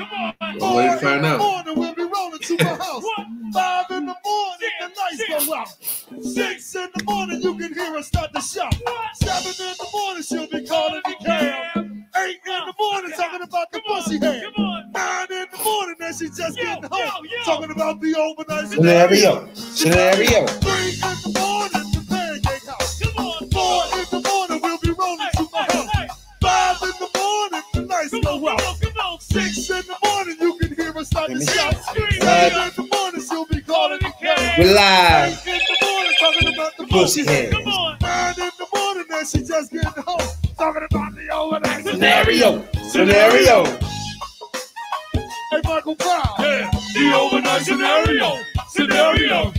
I'm waiting to find out. Morning, we'll be rolling to my house. Five in the morning, the lights go out. Six in the morning, you can hear her start to shout. Seven in the morning, she'll be calling the cab. Eight in the morning, talking about the pussy head. Nine in the morning, and she just getting home. Talking about the overnight Scenario. Scenario. Three in the morning, the pancake house. Four in the morning, we'll be rolling to my house. Five in the morning, the lights go out. We live. In the morning, talking about the Pussy pussy head. head. In the morning, and she just getting home. Talking about the overnight Scenario. Scenario. Hey, Michael Brown. Yeah, the overnight scenario. Scenario.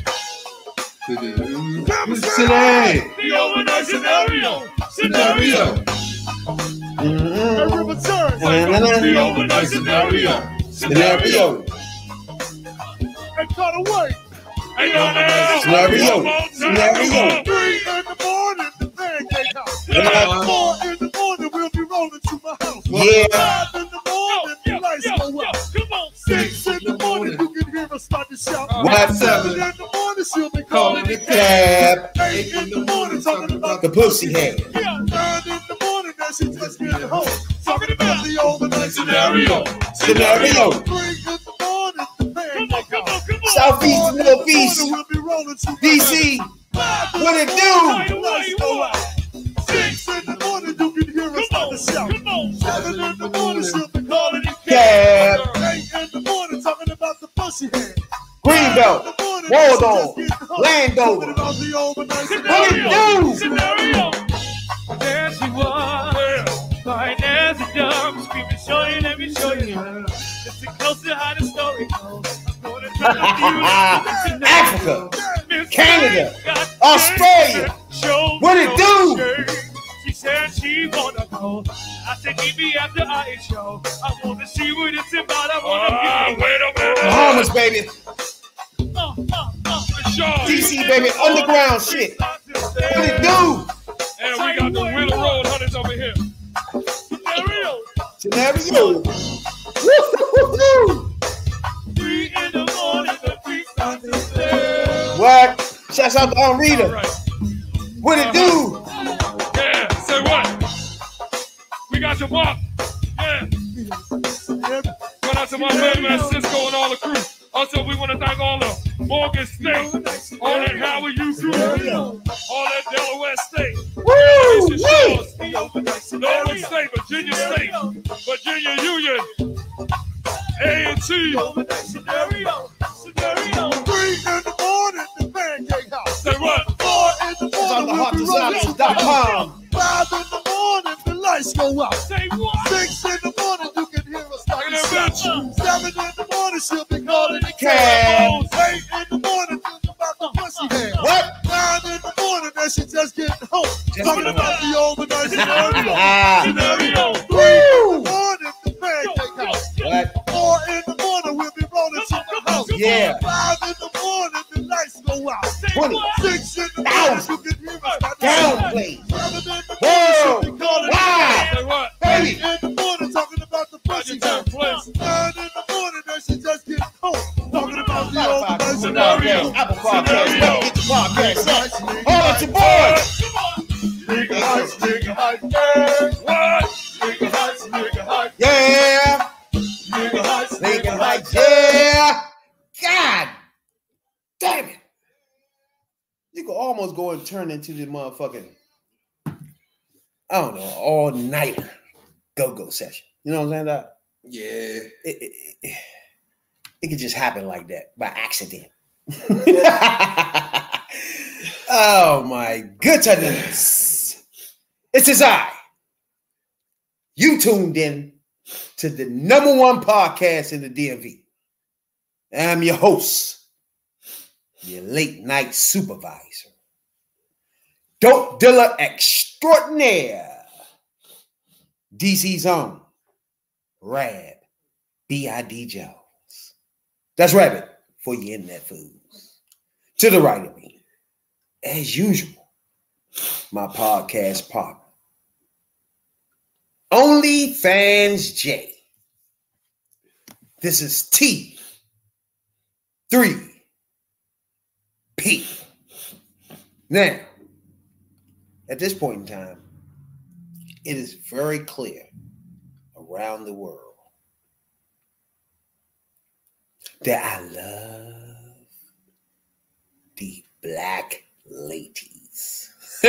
Today. The overnight scenario. Scenario. Hey, River Turns. The overnight scenario. Scenario. Hey, Cutaway. Hey, yo, man. Scenario. Scenario. Three in the morning, the pancake house. Yeah. Four in the morning, we'll be rolling to my house. Yeah. Five in the morning, the lights go out. Six in the morning, you can hear her start to shout. What? Seven in the morning, she'll be calling the Cab. Eight in the morning, talking about The pussy head. Yeah, nine in the morning, now she just getting home. Talking about the overnight scenario. Scenario. Three in the morning, the pancake house. Southeast and Northeast. We'll be rolling to DC. What it do? the lights go out. Six in the morning, you can hear us start to shout. Seven in the morning, she'll be calling the Cab. Eight in the morning, talking about the pussy head. Greenbelt. Waldorf. Landover. About the overnight What it do? There she was. Fine as a dove. Screaming, show you, let me show you. Listen close to how the story goes. Gonna tell you. Africa. Canada. Australia. What it do? Shirt. She said she wanna go. I said meet me at the ice show. I wanna see what it's about. I wanna uh, wait a minute. Bahamas, baby. Uh, uh, uh, Sean. DC, baby. Underground shit. What it do? And we got the Willow Road hunters over here. Scenario. Scenario. Three in the morning, the three start to say. What? Shouts out to Aunt Rita. right. What it do? We got your mom. Yeah. Shout out to my man, man, Cisco and all the crew. Also, we want to thank all the Morgan State, all that Howard U crew, all that Delaware State, Woo! Mason Woo! Shores, Northern State, Virginia State, Virginia Union, A&T. Scenario, scenario. Three in the morning, the pancake house. Say what? Four in the It's on morning, the we'll be rolling lights go out. Say what? Six in the morning, you can hear us to Look shout. Seven in the morning, she'll be calling the Cab. Eight in the morning, thinking about the pussy head. What? Nine in the morning, then she just getting home. Just Talking about the overnight scenario. Ah. Scenario. Three in the morning, the pancake house. What? Four in the morning, we'll be rolling to the house. Yeah. Five in the morning, the lights go out. Twenty. Six in the morning, you can scenario. Podcast, Apple Podcast, where you get the podcast. Hold on, your boy. Nigga hot, nigga hot, yeah. What? Nigga hot, nigga hot, Yeah. nigga hot, Nigga like, yeah. God damn it. You could almost go and turn into the motherfucking, I don't know, all nighter go go session. You know what I'm saying? Doc? Yeah. It, it, it, it could just happen like that by accident. oh my goodness. It's his eye. You tuned in to the number one podcast in the DMV. I'm your host, your late night supervisor, dope Dilla extraordinaire, DC's own, Rab, B.I.D. Jones. That's Rabbit for your internet foods. To the right of me, as usual, my podcast partner, Only Fans J. This is T. Three. P. Now, at this point in time, it is very clear around the world that I love black ladies.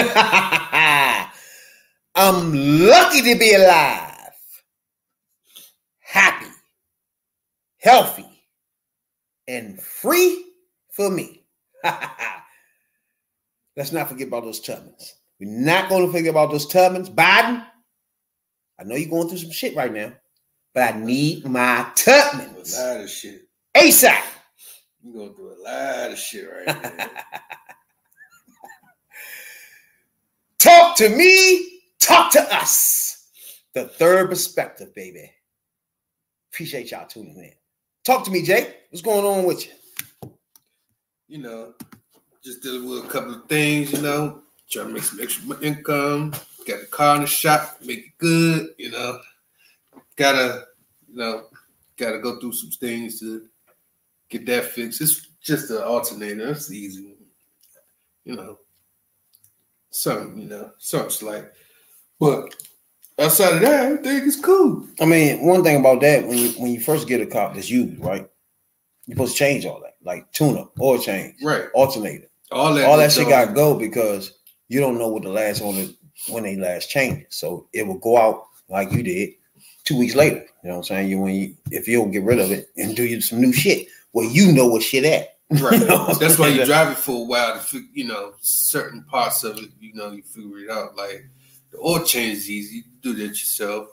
I'm lucky to be alive, happy, healthy, and free for me. Let's not forget about those Tubmans. We're not going to forget about those Tubmans. Biden, I know you're going through some shit right now, but I need my A lot of shit. ASAP. You going through a lot of shit right now. Talk to me, talk to us. The third perspective, baby. Appreciate y'all tuning in. Talk to me, Jay. What's going on with you? you know, just dealing with a couple of things, you know, trying to make some extra income, got a car in the shop, make it good, you know, gotta, you know, gotta go through some things to get that fixed. It's just an alternator, it's easy, you know, something, you know, something slight. But outside of that, everything is cool. I mean, one thing about that, when you when you first get a cop that's used, right? You're supposed to change all that, like tune up, oil change, Right. alternator. All that all that shit got to go because you don't know what the last owner when they last changed it. So it will go out like you did two weeks later. You know what I'm saying? You when you if you don't get rid of it and do you some new shit, well, you know what shit at. Right. You know That's why you drive it for a while to, you know, certain parts of it, you know, you figure it out. Like the oil change is easy. You do that yourself.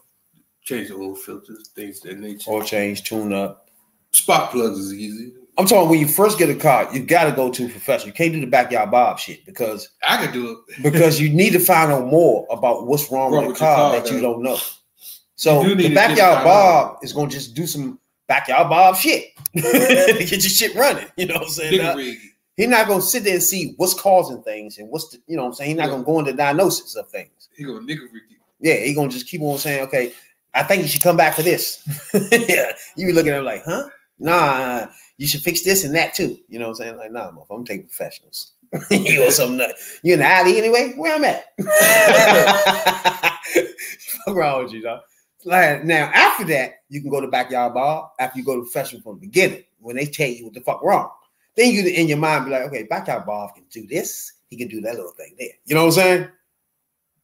Change the oil filters, things that nature. Oil change, tune up. Spark plugs is easy. I'm talking when you first get a car, you got to go to a professional. You can't do the backyard Bob shit because I could do it. because you need to find out more about what's wrong, Wrong with the car, car, that you don't know. So You do need the backyard Bob is going to just do some backyard Bob shit get your shit running. You know what I'm saying? Now. He's not going to sit there and see what's causing things and what's the, you know what I'm saying? He's not Yeah. going to go into diagnosis of things. He gonna nigga you. Yeah, he's going to just keep on saying, okay, I think you should come back for this. yeah, you be looking at him like, huh? Nah, you should fix this and that too. You know what I'm saying? Like, nah, I'm taking professionals. you want something nut. You in the alley anyway? Where I'm at? Fuck wrong with you, dog. Like, now, after that, you can go to backyard ball after you go to professional from the beginning when they tell you what the fuck wrong. Then you in your mind be like, okay, backyard ball can do this, he can do that little thing there. You know what I'm saying?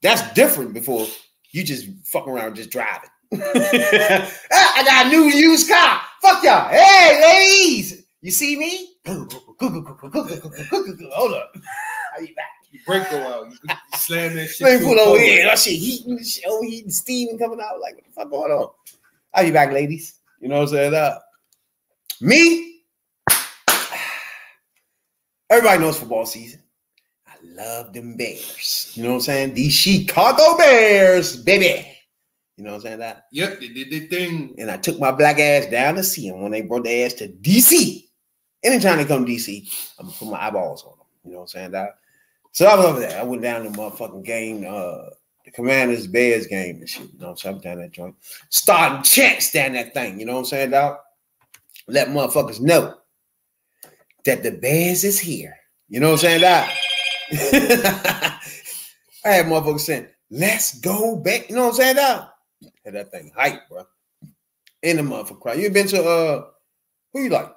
That's different before you just fuck around just driving. Ah, I got a new used car. Fuck y'all. Hey, ladies. You see me? Hold up. I'll be back. You break the out. You, you slam that shit. Let me through pull a over pole. here. That shit heating, shit overheating, steaming coming out. Like, what the fuck going on? I'll be back, ladies. You know what I'm saying? Uh, me, everybody knows football season. I love them Bears. You know what I'm saying? These Chicago Bears, baby. You know what I'm saying? That Yep, they did their thing. and I took my black ass down to see them when they brought their ass to DC. Anytime they come to DC, I'm gonna put my eyeballs on them. You know what I'm saying? That, so I was over there. I went down to the motherfucking game, uh, the Commanders Bears game and shit. You know what I'm saying? I was down that joint. Starting chants down that thing. You know what I'm saying, dog? Let motherfuckers know that the Bears is here. You know what I'm saying, dog? I had motherfuckers saying, let's go back. You know what I'm saying, dog? Had that thing hype, bro. In the motherfucker crowd. You been to uh who you like?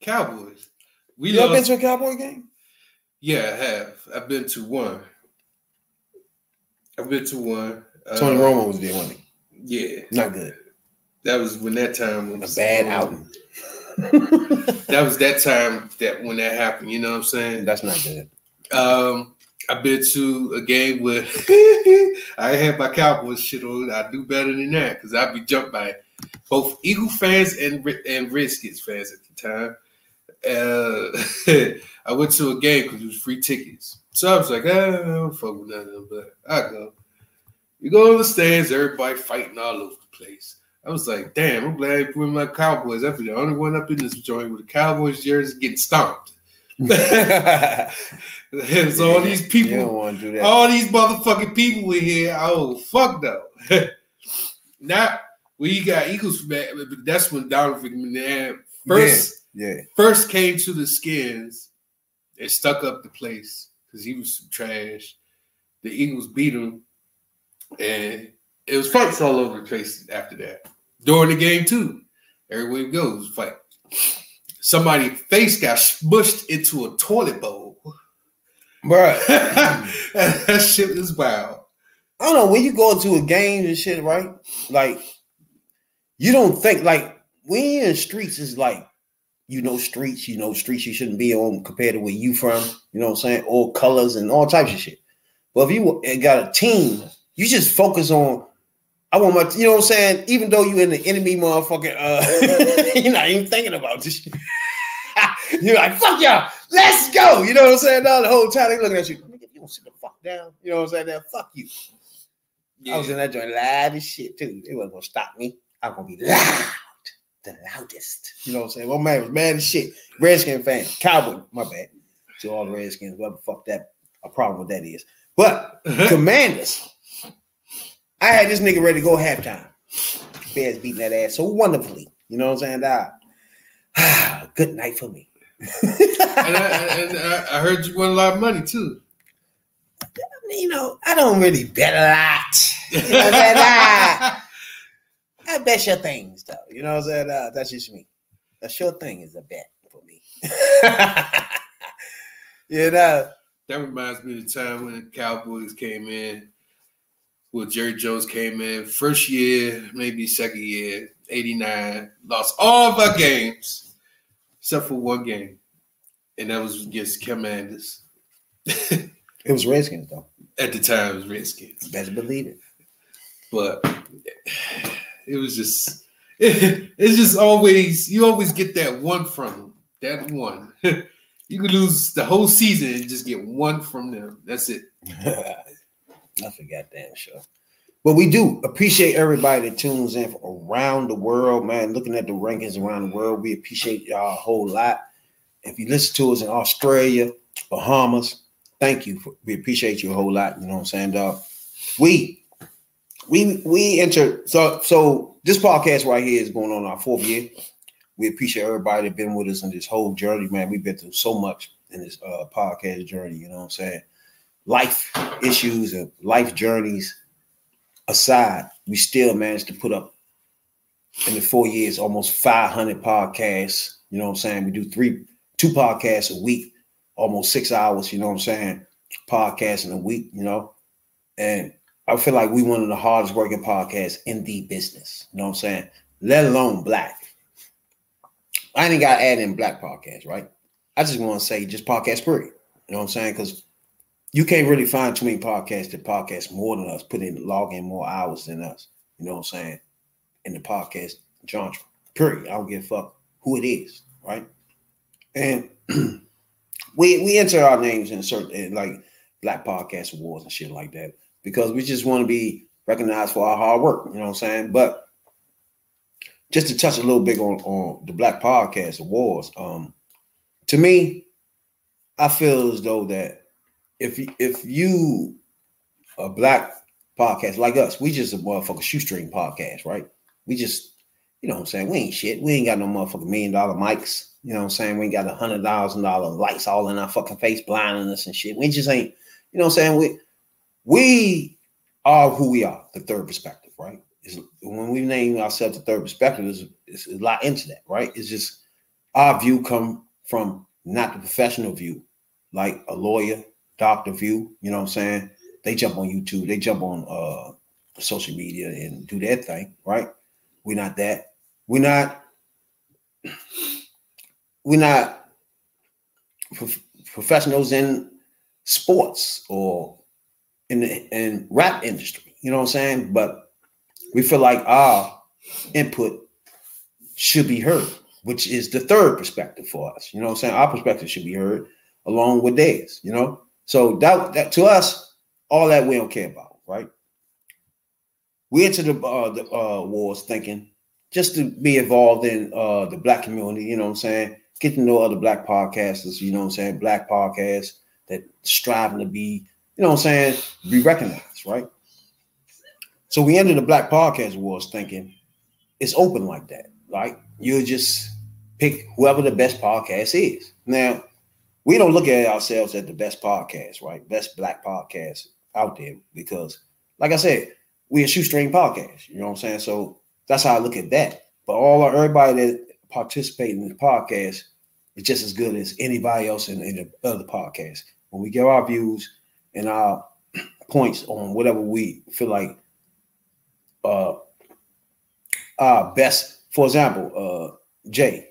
Cowboys. We You ever been to a cowboy game? Yeah, I have. I've been to one. I've been to one. Tony Uh, Romo was there, wasn't he? Yeah, Not good. that was when that time was A bad outing. That was that time that when that happened. You know what I'm saying? That's not good. Um, I've been to a game where I had my Cowboys shit on. I do better than that because I'd be jumped by both Eagle fans and and Redskins fans at the time. Uh, I went to a game because it was free tickets, so I was like, ah, I don't fuck with none of them, but I go. You go on the stands, everybody fighting all over the place. I was like, damn, I'm glad I put my Cowboys. I'd be the only one up in this joint with the Cowboys jersey getting stomped. There's all these people, don't want to do that. all these motherfucking people in here. Oh fuck no. now We got Eagles back, but that's when Donovan McNabb first Yeah. first came to the skins and stuck up the place because he was some trash. The Eagles beat him, and it was fights all over the place after that. During the game too, everywhere we go, it was fight. Somebody face got smushed into a toilet bowl. Bruh. that shit is wild. I don't know when you go into a game and shit, right? Like, you don't think like we in streets is like, you know, streets, you know, streets you shouldn't be on compared to where you from. You know what I'm saying? All colors and all types of shit. But if you got a team, you just focus on. I want my, you know what I'm saying? Even though you in the enemy motherfucking, uh, you're not even thinking about this shit. you're like, fuck y'all, let's go. You know what I'm saying? Now the whole time they looking at you. Nigga, you don't sit the fuck down. You know what I'm saying? Now, fuck you. I was in that joint loud as shit too. They wasn't gonna stop me. I'm gonna be loud, the loudest. You know what I'm saying? Well, man was mad as shit. Redskin fan, cowboy. My bad. To all the Redskins, whatever the fuck that a problem with that is. But Commanders, I had this nigga ready to go halftime. Bears beating that ass so wonderfully. You know what I'm saying? Ah, good night for me. and I, and I, I heard you won a lot of money too. you know, I don't really bet a lot. You know what I'm saying? I, bet your things though. You know what I'm saying? Uh, that's just me. A sure thing is a bet for me. you know, That reminds me of the time when the Cowboys came in. Well, Jerry Jones came in first year, maybe second year, 89, lost all of our games except for one game. And that was against Commanders. it was Redskins though. At the time, it was Redskins. Better believe it. But it was just, it's just always, you always get that one from them. That one. you could lose the whole season and just get one from them. That's it. I forgot damn sure. But we do appreciate everybody that tunes in from around the world, man. Looking at the rankings around the world, we appreciate y'all a whole lot. If you listen to us in Australia, Bahamas, thank you. For, we appreciate you a whole lot. You know what I'm saying, dog? We we we enter so so this podcast right here is going on our fourth year. We appreciate everybody that been with us in this whole journey, man. We've been through so much in this uh podcast journey, you know what I'm saying? Life issues and life journeys aside, we still managed to put up in the four years almost 500 podcasts. You know what I'm saying? We do three, two podcasts a week, almost six hours. You know what I'm saying? Podcasts in a week. You know, and I feel like we one of the hardest working podcasts in the business. You know what I'm saying? Let alone black. I ain't got to add in black podcasts, right? I just want to say just podcast period. You know what I'm saying? Because you can't really find too many podcasts that podcast more than us, put in log in more hours than us. You know what I'm saying? In the podcast genre. Period. I don't give a fuck who it is, right? And we we enter our names in certain like Black Podcast Awards and shit like that because we just want to be recognized for our hard work. You know what I'm saying? But just to touch a little bit on, on the Black Podcast Awards, um, to me, I feel as though that if if you a black podcast like us, we just a motherfucker shoestring podcast, right? We just, you know what I'm saying? We ain't shit. We ain't got no motherfucking million dollar mics. You know what I'm saying? We ain't got a hundred thousand dollar lights all in our fucking face blinding us and shit. We just ain't, you know what I'm saying? We we are who we are, the third perspective, right? It's, when we name ourselves the third perspective, it's, it's a lot into that, right? It's just our view come from not the professional view, like a lawyer, doctor view, you know what I'm saying? They jump on YouTube, they jump on uh social media and do their thing, right? We're not that. We're not we're not prof- professionals in sports or in the in rap industry, you know what I'm saying? But we feel like our input should be heard, which is the third perspective for us. You know what I'm saying? Our perspective should be heard along with theirs, you know? So that, that to us, all that we don't care about, right? We enter the uh, the uh, wars thinking just to be involved in uh, the black community. You know what I'm saying? Get to know other black podcasters. You know what I'm saying? Black podcasts that striving to be, you know what I'm saying, be recognized, right? So we ended the Black Podcast Awards thinking it's open like that. Like you just pick whoever the best podcast is. Now, we don't look at ourselves as the best podcast, right? Best black podcast out there because, like I said, we're a shoestring podcast. You know what I'm saying? So that's how I look at that. But all everybody that participate in the podcast is just as good as anybody else in, in the other podcast. When we give our views and our points on whatever we feel like uh our best, for example, uh Jay,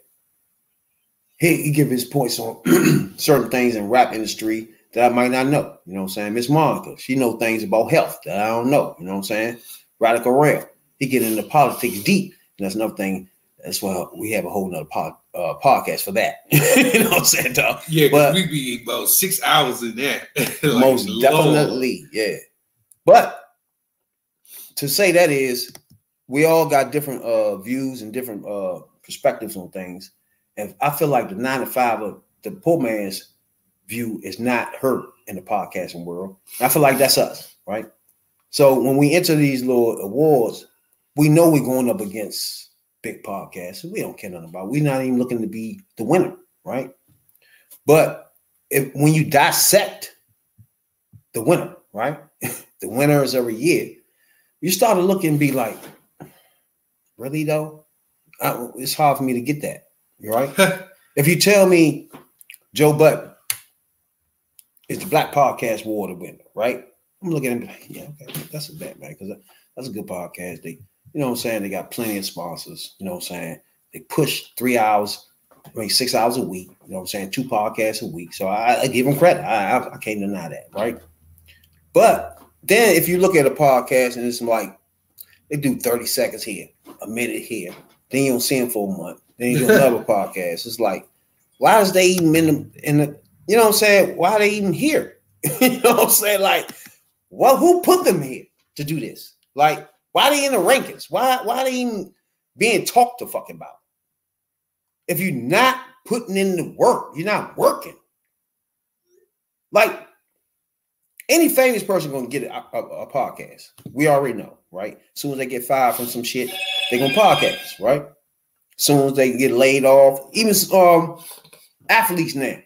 he, he give his points on certain things in rap industry that I might not know. You know what I'm saying? Miss Monica, she know things about health that I don't know. You know what I'm saying? Radical Rail, he get into politics deep. And that's another thing. That's why we have a whole nother pod, uh, podcast for that. you know what I'm saying, dog? Yeah, But- we be about six hours in there. Like, Most Lord. definitely, yeah. But to say that is, we all got different uh views and different uh perspectives on things. And I feel like the nine to five of the poor man's view is not heard in the podcasting world. I feel like that's us, right? So when we enter these little awards, we know we're going up against big podcasts. We don't care nothing about. We're not even looking to be the winner, right? But if when you dissect the winner, right? the winners every year, you start to look and be like, really though? I, it's hard for me to get that. Right? if you tell me Joe Budden is the Black Podcast War Award winner, right? I'm looking at him like, yeah, okay, that's a bet, man, because that's a good podcast. They, you know what I'm saying? They got plenty of sponsors. You know what I'm saying? They push three hours, I mean, six hours a week. You know what I'm saying? Two podcasts a week. So I, I give them credit. I, I, I can't deny that, right? But then if you look at a podcast and it's like they do 30 seconds here, a minute here, then you don't see them for a month. Then you do another podcast. It's like, why is they even in the in the you know what I'm saying? Why are they even here? you know what I'm saying? Like, well, who put them here to do this? Like, why are they in the rankings? Why why are they even being talked to fucking about? If you're not putting in the work, you're not working. Like any famous person gonna get a, a, a podcast. We already know, right? As soon as they get fired from some shit, they gonna podcast, right? As soon as they get laid off, even um athletes now,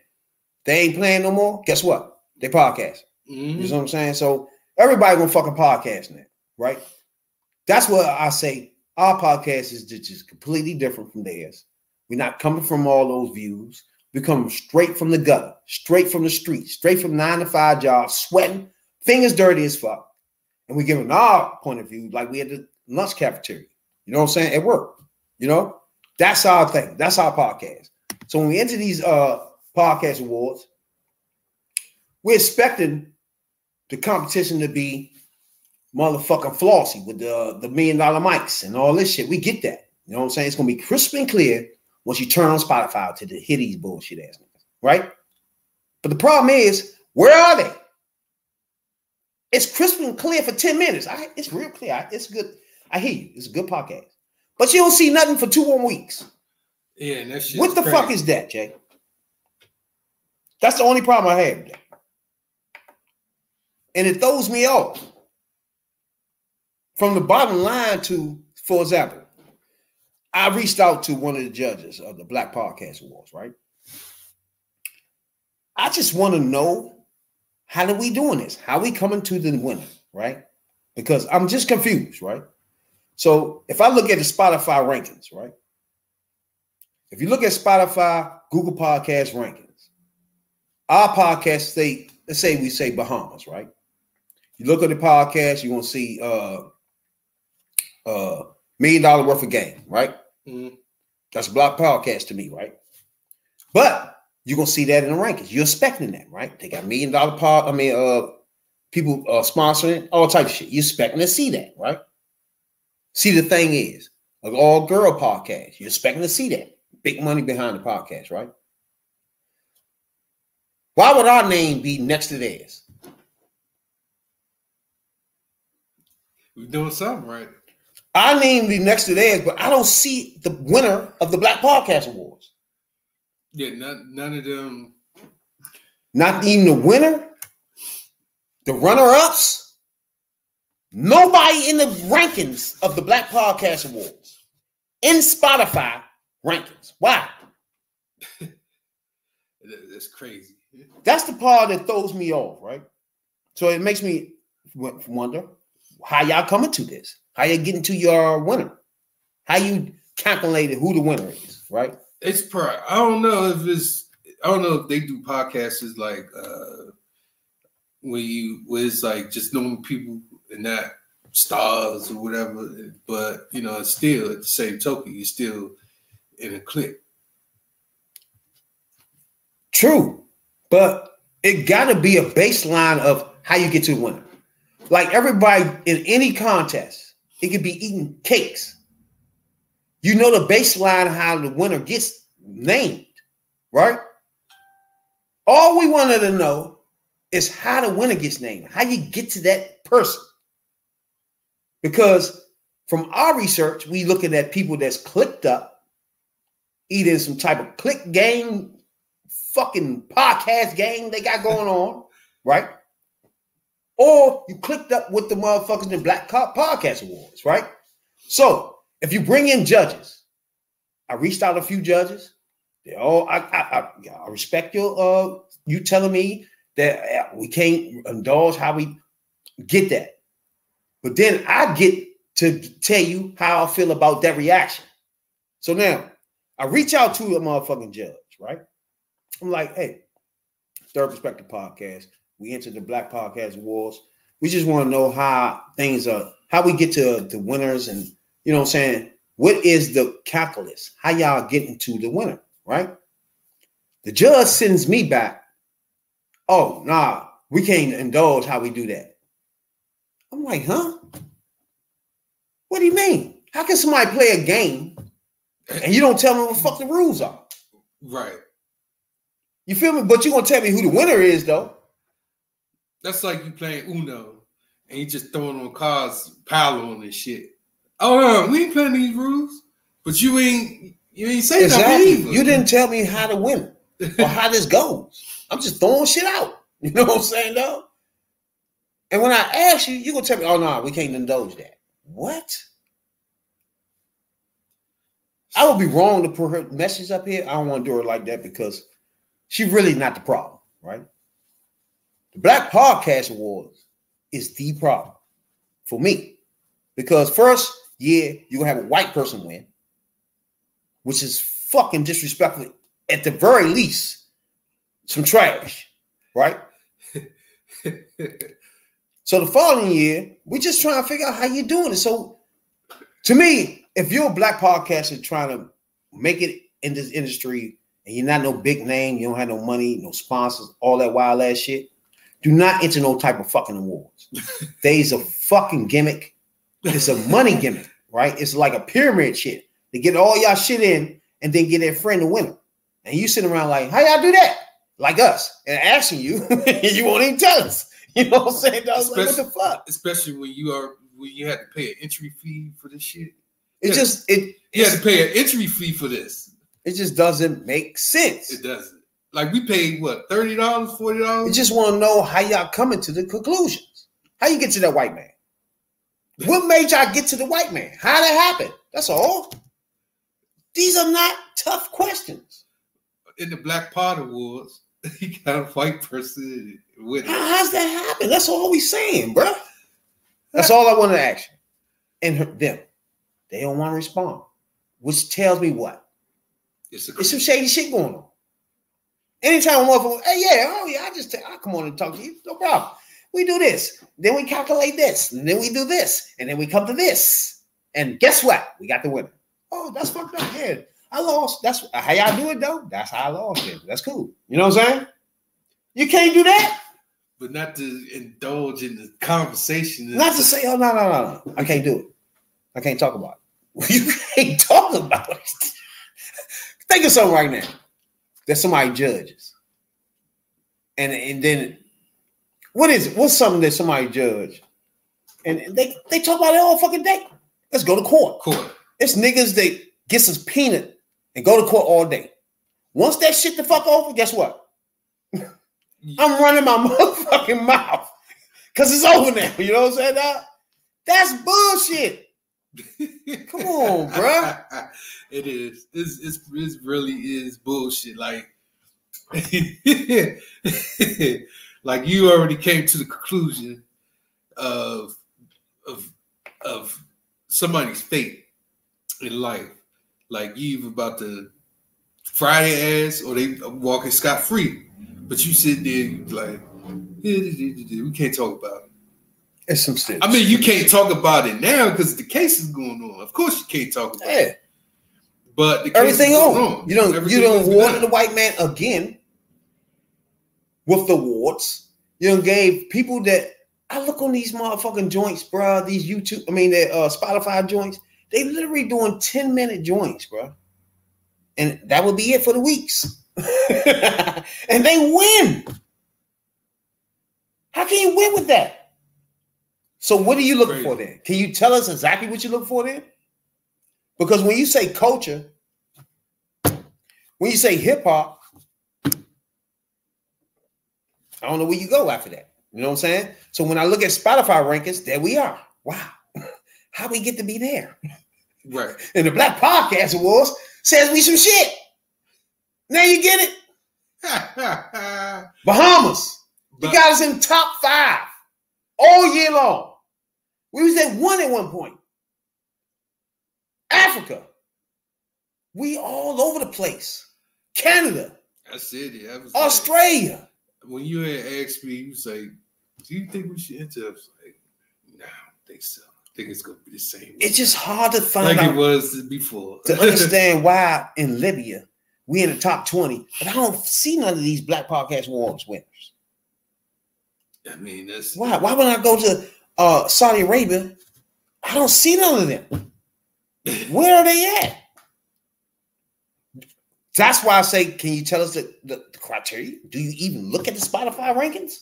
they ain't playing no more. Guess what? They podcast. You Mhm. know what I'm saying? So everybody gonna fucking podcast now, right? That's what I say. Our podcast is just, completely different from theirs. We're not coming from all those views. We come straight from the gutter, straight from the street, straight from nine to five jobs, sweating, fingers dirty as fuck. And we're giving our point of view like we had the lunch cafeteria. You know what I'm saying? At work. You know, that's our thing. That's our podcast. So when we enter these uh podcast awards, we're expecting the competition to be motherfucking flossy with the the million dollar mics and all this shit. We get that. You know what I'm saying? It's gonna be crisp and clear once you turn on Spotify to the these bullshit ass niggas, right? But the problem is, where are they? It's crisp and clear for 10 minutes. I, it's real clear. I- It's good. I hear you. It's a good podcast. But you don't see nothing for two more weeks. Yeah, and that shit. What the fuck is that, Jay? That's the only problem I have. And it throws me off. From the bottom line to, for example, I reached out to one of the judges of the Black Podcast Awards, right? I just want to know how are we doing this? How we coming to the winner, right? Because I'm just confused, right? So if I look at the Spotify rankings, right? If you look at Spotify, Google Podcast rankings, our podcast say, let's say we say Bahamas, right? You look at the podcast, you're gonna see uh uh million dollar worth of game, right? Mhm. That's a block podcast to me, right? But you're gonna see that in the rankings. You're expecting that, right? They got million dollar pod, I mean, uh people uh sponsoring all type of shit. You're expecting to see that, right? See, the thing is, an all girl podcast, you're expecting to see that. Big money behind the podcast, right? Why would our name be next to theirs? We doing something right. Our name the next to theirs, but I don't see the winner of the Black Podcast Awards. Yeah, none, none of them. Not even the winner, the runner-ups. Nobody in the rankings of the Black Podcast Awards. in Spotify rankings. Why? That's crazy. That's the part that throws me off, right? So it makes me wonder how y'all coming to this. How you getting to your winner? How you calculated who the winner is, right? It's pro. I don't know if it's. I don't know if they do podcasts is like uh when you where it's like just normal people and not stars or whatever. But you know, it's still at the same token, you're still in a clip. True, but it got to be a baseline of how you get to the winner. Like everybody in any contest, it could be eating cakes. You know the baseline of how the winner gets named, right? All we wanted to know is how the winner gets named, how you get to that person. Because from our research, we looking at people that's clicked up, either some type of click game fucking podcast game they got going on, right? Or you clicked up with the motherfuckers in Black Co- Podcast Awards, right? So if you bring in judges, I reached out a few judges. They all I I, I, I respect your uh you telling me that uh, we can't indulge how we get that. But then I get to tell you how I feel about that reaction. So now I reach out to a motherfucking judge, right? I'm like, hey, Third Perspective Podcast. We entered the Black Podcast Awards. We just want to know how things are, how we get to the winners, and you know what I'm saying? What is the calculus? How y'all getting to the winner, right? The judge sends me back. Oh, nah, we can't indulge how we do that. I'm like, huh? What do you mean? How can somebody play a game and you don't tell me what the fuck the rules are? Right. You feel me? But you're gonna tell me who the winner is, though. That's like you playing Uno and you just throwing on cards, pile on and shit. Oh no, we ain't playing these rules. But you ain't you ain't say nothing Exactly. either. You didn't tell me how to win or how this goes. I'm just throwing shit out. You know what I'm saying, though? And when I ask you, you gonna tell me, oh no, we can't indulge that. What? I would be wrong to put her message up here. I don't want to do her like that because she's really not the problem, right? The Black Podcast Awards is the problem for me. Because first, yeah, you're gonna have a white person win, which is fucking disrespectful at the very least. Some trash, right? So the following year, we just trying to figure out how you're doing it. So to me, if you're a black podcaster trying to make it in this industry and you're not no big name, you don't have no money, no sponsors, all that wild ass shit, do not enter no type of fucking awards. There's a fucking gimmick. It's a money gimmick, right? It's like a pyramid shit. They get all y'all shit in and then get their friend to win winner. And you sitting around like, how y'all do that? Like us, and asking you, and you won't even tell us. You know what I'm saying? I was like, what the fuck? Especially when you are when you had to pay an entry fee for this shit. It just it You had to pay an entry fee for this. it just doesn't make sense. It doesn't. Like we paid what thirty dollars, forty I dollars. just want to know how y'all coming to the conclusions. How you get to that white man? What made y'all get to the white man? How that happen? That's all. These are not tough questions. in the Black Pod Awards. He got a white person with How, how's that happen? That's all we saying, bro. That's all I want to ask you. And them, they don't want to respond, which tells me what? It's a There's some shady shit going on. Anytime a motherfucker, hey, yeah, oh yeah, I just I come on and talk to you, no problem. We do this, then we calculate this, and then we do this, and then we come to this. And guess what? We got the winner. Oh, that's fucked up. Yeah, I lost. That's how y'all do it though. That's how I lost it. That's cool. You know what I'm saying? You can't do that. but not to indulge in the conversation. Not to say, oh no, no, no, no. I can't do it. I can't talk about it. You can't talk about it. Think of something right now that somebody judges. And and then what is it? What's something that somebody judge? And they, they talk about it all fucking day. Let's go to court. court. It's niggas that gets some peanut and go to court all day. Once that shit the fuck over, guess what? I'm running my motherfucking mouth because it's over now. You know what I'm saying? dawg? That's bullshit. Come on, bruh. It is. It's, it's it really is bullshit. Like, like you already came to the conclusion of of of somebody's fate in life. Like you either about to fry their ass or they walking scot free. But you sit there like, we can't talk about it. It's some. I mean, you can't talk about it now because the case is going on. Of course, you can't talk about it. yeah, But the case everything going on. You don't. Everything You don't going the white man again with the warts. You don't gave people that I look on these motherfucking joints, bro. These YouTube, I mean, the uh, Spotify joints. They literally doing ten minute joints, bro, and that would be it for the weeks. and they win. How can you win with that? So what are you looking Crazy. for then? Can you tell us exactly what you look for then? Because when you say culture, when you say hip hop, I don't know where you go after that. You know what I'm saying? So when I look at Spotify rankings, there we are. Wow. How we get to be there? Right. And the Black Podcast Awards says we some shit. Now you get it? Bahamas. You got us in top five all year long. We was at one at one point. Africa. We all over the place. Canada, I said it. I was like- Australia. when you had asked me, you say, "Do you think we should enter?" I was like, "No, I don't think so. I think it's gonna be the same." It's just hard to find like it was before. to understand why in Libya we in the top 20, but I don't see none of these Black Podcast Awards winners. I mean, that's Why? Why would I go to uh, Saudi Arabia, I don't see none of them? Where are they at? That's why I say, can you tell us the, the, the criteria? Do you even look at the Spotify rankings?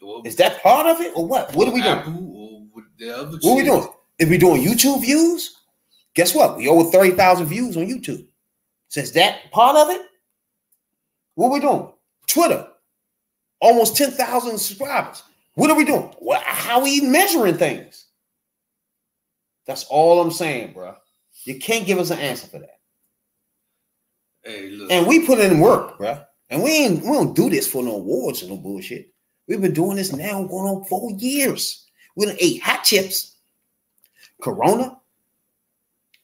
Well, Is that part of it or what? What are we doing? Apple or with the other What are we doing? If we're doing YouTube views, guess what? We over 30,000 views on YouTube. Since that part of it, what are we doing? Twitter, almost 10,000 subscribers. What are we doing? What, how are we measuring things? That's all I'm saying, bro. You can't give us an answer for that. Hey. And we put in work, bro. And we ain't we don't do this for no awards or no bullshit. We've been doing this now going on four years. We done ate hot chips, Corona.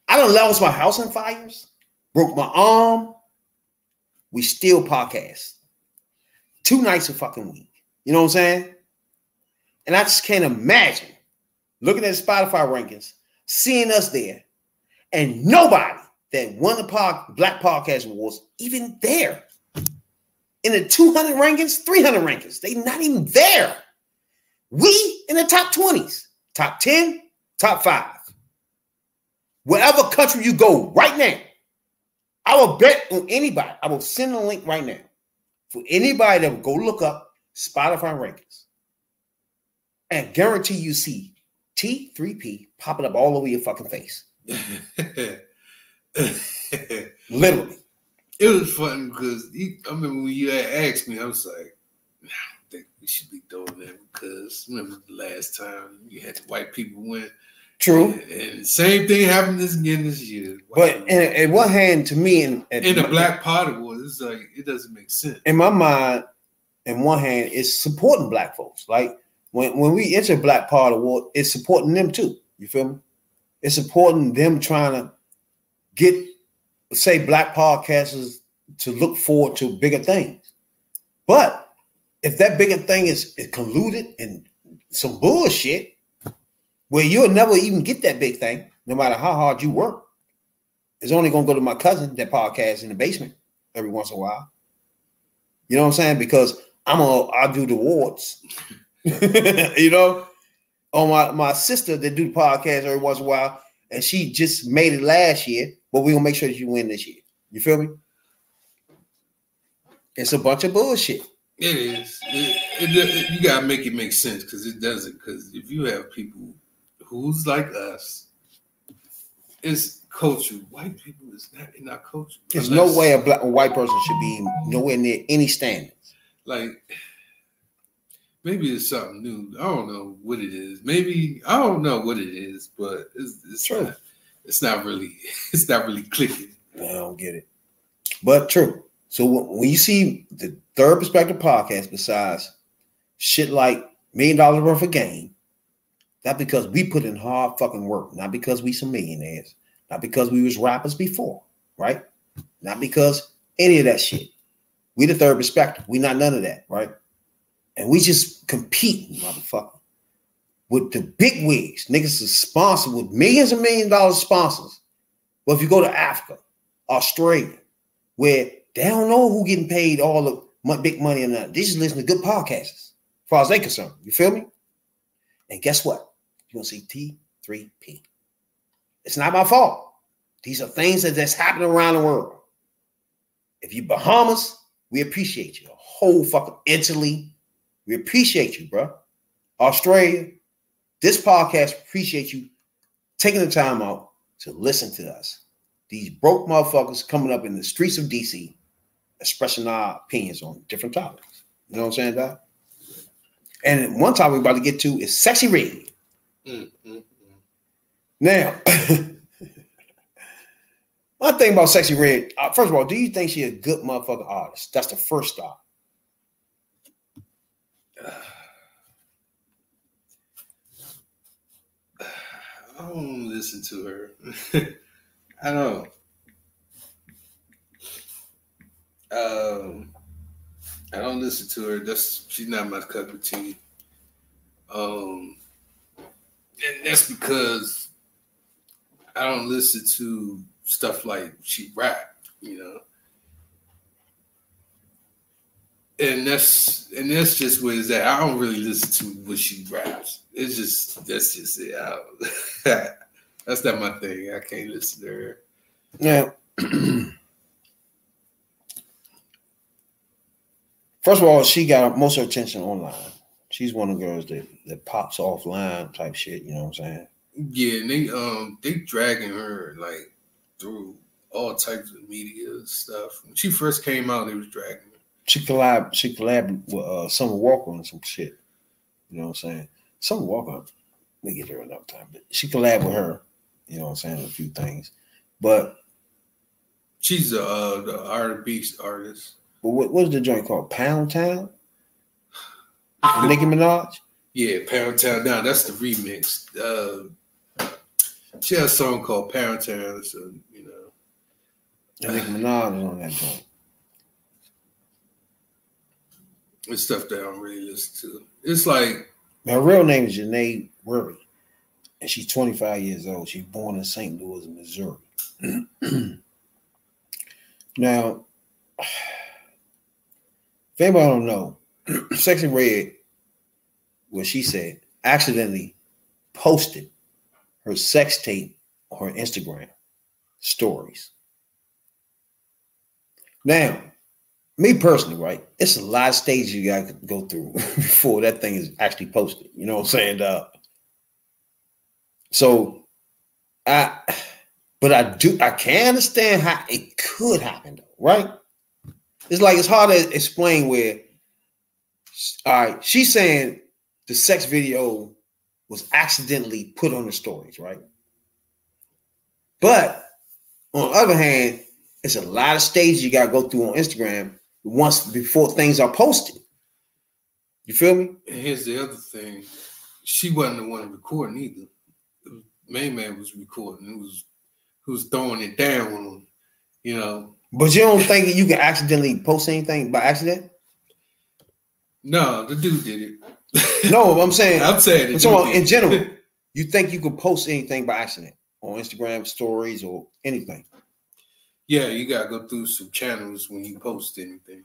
I done lost my house in fires, broke my arm. We still podcast. Two nights a fucking week. You know what I'm saying? And I just can't imagine looking at the Spotify rankings, seeing us there, and nobody that won the pod, Black Podcast Awards even there. In the 200 rankings, 300 rankings, they not even there. We in the top 20s, top 10, top five. Whatever country you go right now, I will bet on anybody. I will send a link right now for anybody that will go look up Spotify rankings and guarantee you see T3P popping up all over your fucking face. Literally. It was fun because he, I remember when you had asked me, I was like, nah, I don't think we should be doing that because remember the last time you had the white people win. True. And, and same thing happened this again this year. But in, one hand, to me, in, in the Black Pot Award, it's like it doesn't make sense. in my mind, in one hand, it's supporting black folks. Like when, when we enter Black Part Award, it's supporting them too. You feel me? It's supporting them trying to get, say, black podcasters to look forward to bigger things. But if that bigger thing is, is colluded and some bullshit, where you'll never even get that big thing, no matter how hard you work, it's only gonna go to my cousin that podcast in the basement every once in a while. You know what I'm saying? Because I'm a I do the awards. you know, on my my sister that do the podcast every once in a while, and she just made it last year, but we're gonna make sure that you win this year. You feel me? It's a bunch of bullshit. It is. It, it, it- you gotta make it make sense because it doesn't. Because if you have people who's like us, it's culture. White people is not in our culture. There's Unless- no way a black a white person should be nowhere near any standards. like maybe it's something new. I don't know what it is. Maybe I don't know what it is, but it's it's True. not, it's not really it's not really clicking. I don't get it. But true. So when you see the third perspective podcast, besides shit like million dollars worth of game, that because we put in hard fucking work, not because we some millionaires, not because we was rappers before, right? Not because any of that shit. We the third perspective. We not none of that, right? And we just compete, motherfucker, with the big wigs. Niggas is sponsored with millions and million dollar sponsors. But if you go to Africa, Australia, where they don't know who getting paid all the big money or not. They just listen to good podcasts, as far as they concerned. You feel me? And guess what? You're gonna see T3P. It's not my fault. These are things that that's happening around the world. If you Bahamas, we appreciate you. Whole fucking Italy, we appreciate you, bro. Australia, this podcast appreciates you taking the time out to listen to us. These broke motherfuckers coming up in the streets of DC, expressing our opinions on different topics. You know what I'm saying, Doc? And one topic we're about to get to is sexy red. Mm, mm, mm. Now, my thing about sexy red. uh, first of all, do you think she a good motherfucking artist? That's the first stop. I don't listen to her. I don't. Um, I don't listen to her. That's she's not my cup of tea. Um, and that's because I don't listen to stuff like she rap, you know. And that's and that's just what is that. I don't really listen to what she raps. It's just that's just it. That's not my thing. I can't listen to her. Now, first of all, she got most of her attention online. She's one of the girls that, that pops offline type shit. You know what I'm saying? Yeah, and they um they dragging her like through all types of media stuff. When she first came out, they was dragging. She collab. She collabed with uh, Summer Walker on some shit. You know what I'm saying? Summer Walker. We get her another time, but she collabed with her. You know what I'm saying? A few things, but She's a uh, the R&B artist. but what what's the joint called? Pound Town. Nicki Minaj. Yeah, Pound Town. Now that's the remix. Uh, she has a song called Pound Town. So you know, And Nicki Minaj is on that joint. It's stuff that I don't really listen to. It's like Her real name is Janae Wherry, and she's 25 years old. She's born in St. Louis, Missouri. now, if anybody don't know, Sexy Red, what she said, accidentally posted her sex tape on her Instagram stories. Now, me personally, right? It's a lot of stages you got to go through before that thing is actually posted. You know what I'm saying? Uh, so, I, but I do, I can understand how it could happen, though, right? It's like it's hard to explain where. All right, she's saying the sex video was accidentally put on the stories, right? But on the other hand, it's a lot of stages you got to go through on Instagram once before things are posted. You feel me? and here's the other thing. She wasn't the one recording either. It was- Main man was recording. It was who was throwing it down on him. You know, But you don't think you can accidentally post anything by accident? no, the dude did it. No, I'm saying I'm saying I'm it. talking about in general. You think you could post anything by accident on Instagram stories or anything? Yeah, you gotta go through some channels when you post anything.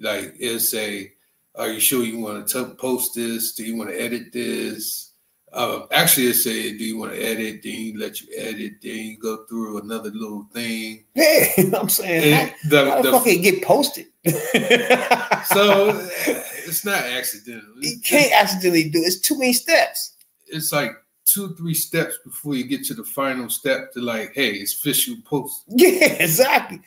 Like it'll say, "Are you sure you want to post this? Do you want to edit this?" Uh, actually, it say, "Do you want to edit?" Then you let you edit. Then you go through another little thing. Yeah, I'm saying And how, the- how the, the- fuck it get posted? so it's not accidental. you can't accidentally do it. It's too many steps. It's like two, three steps before you get to the final step to like, hey, it's official post. Yeah, exactly.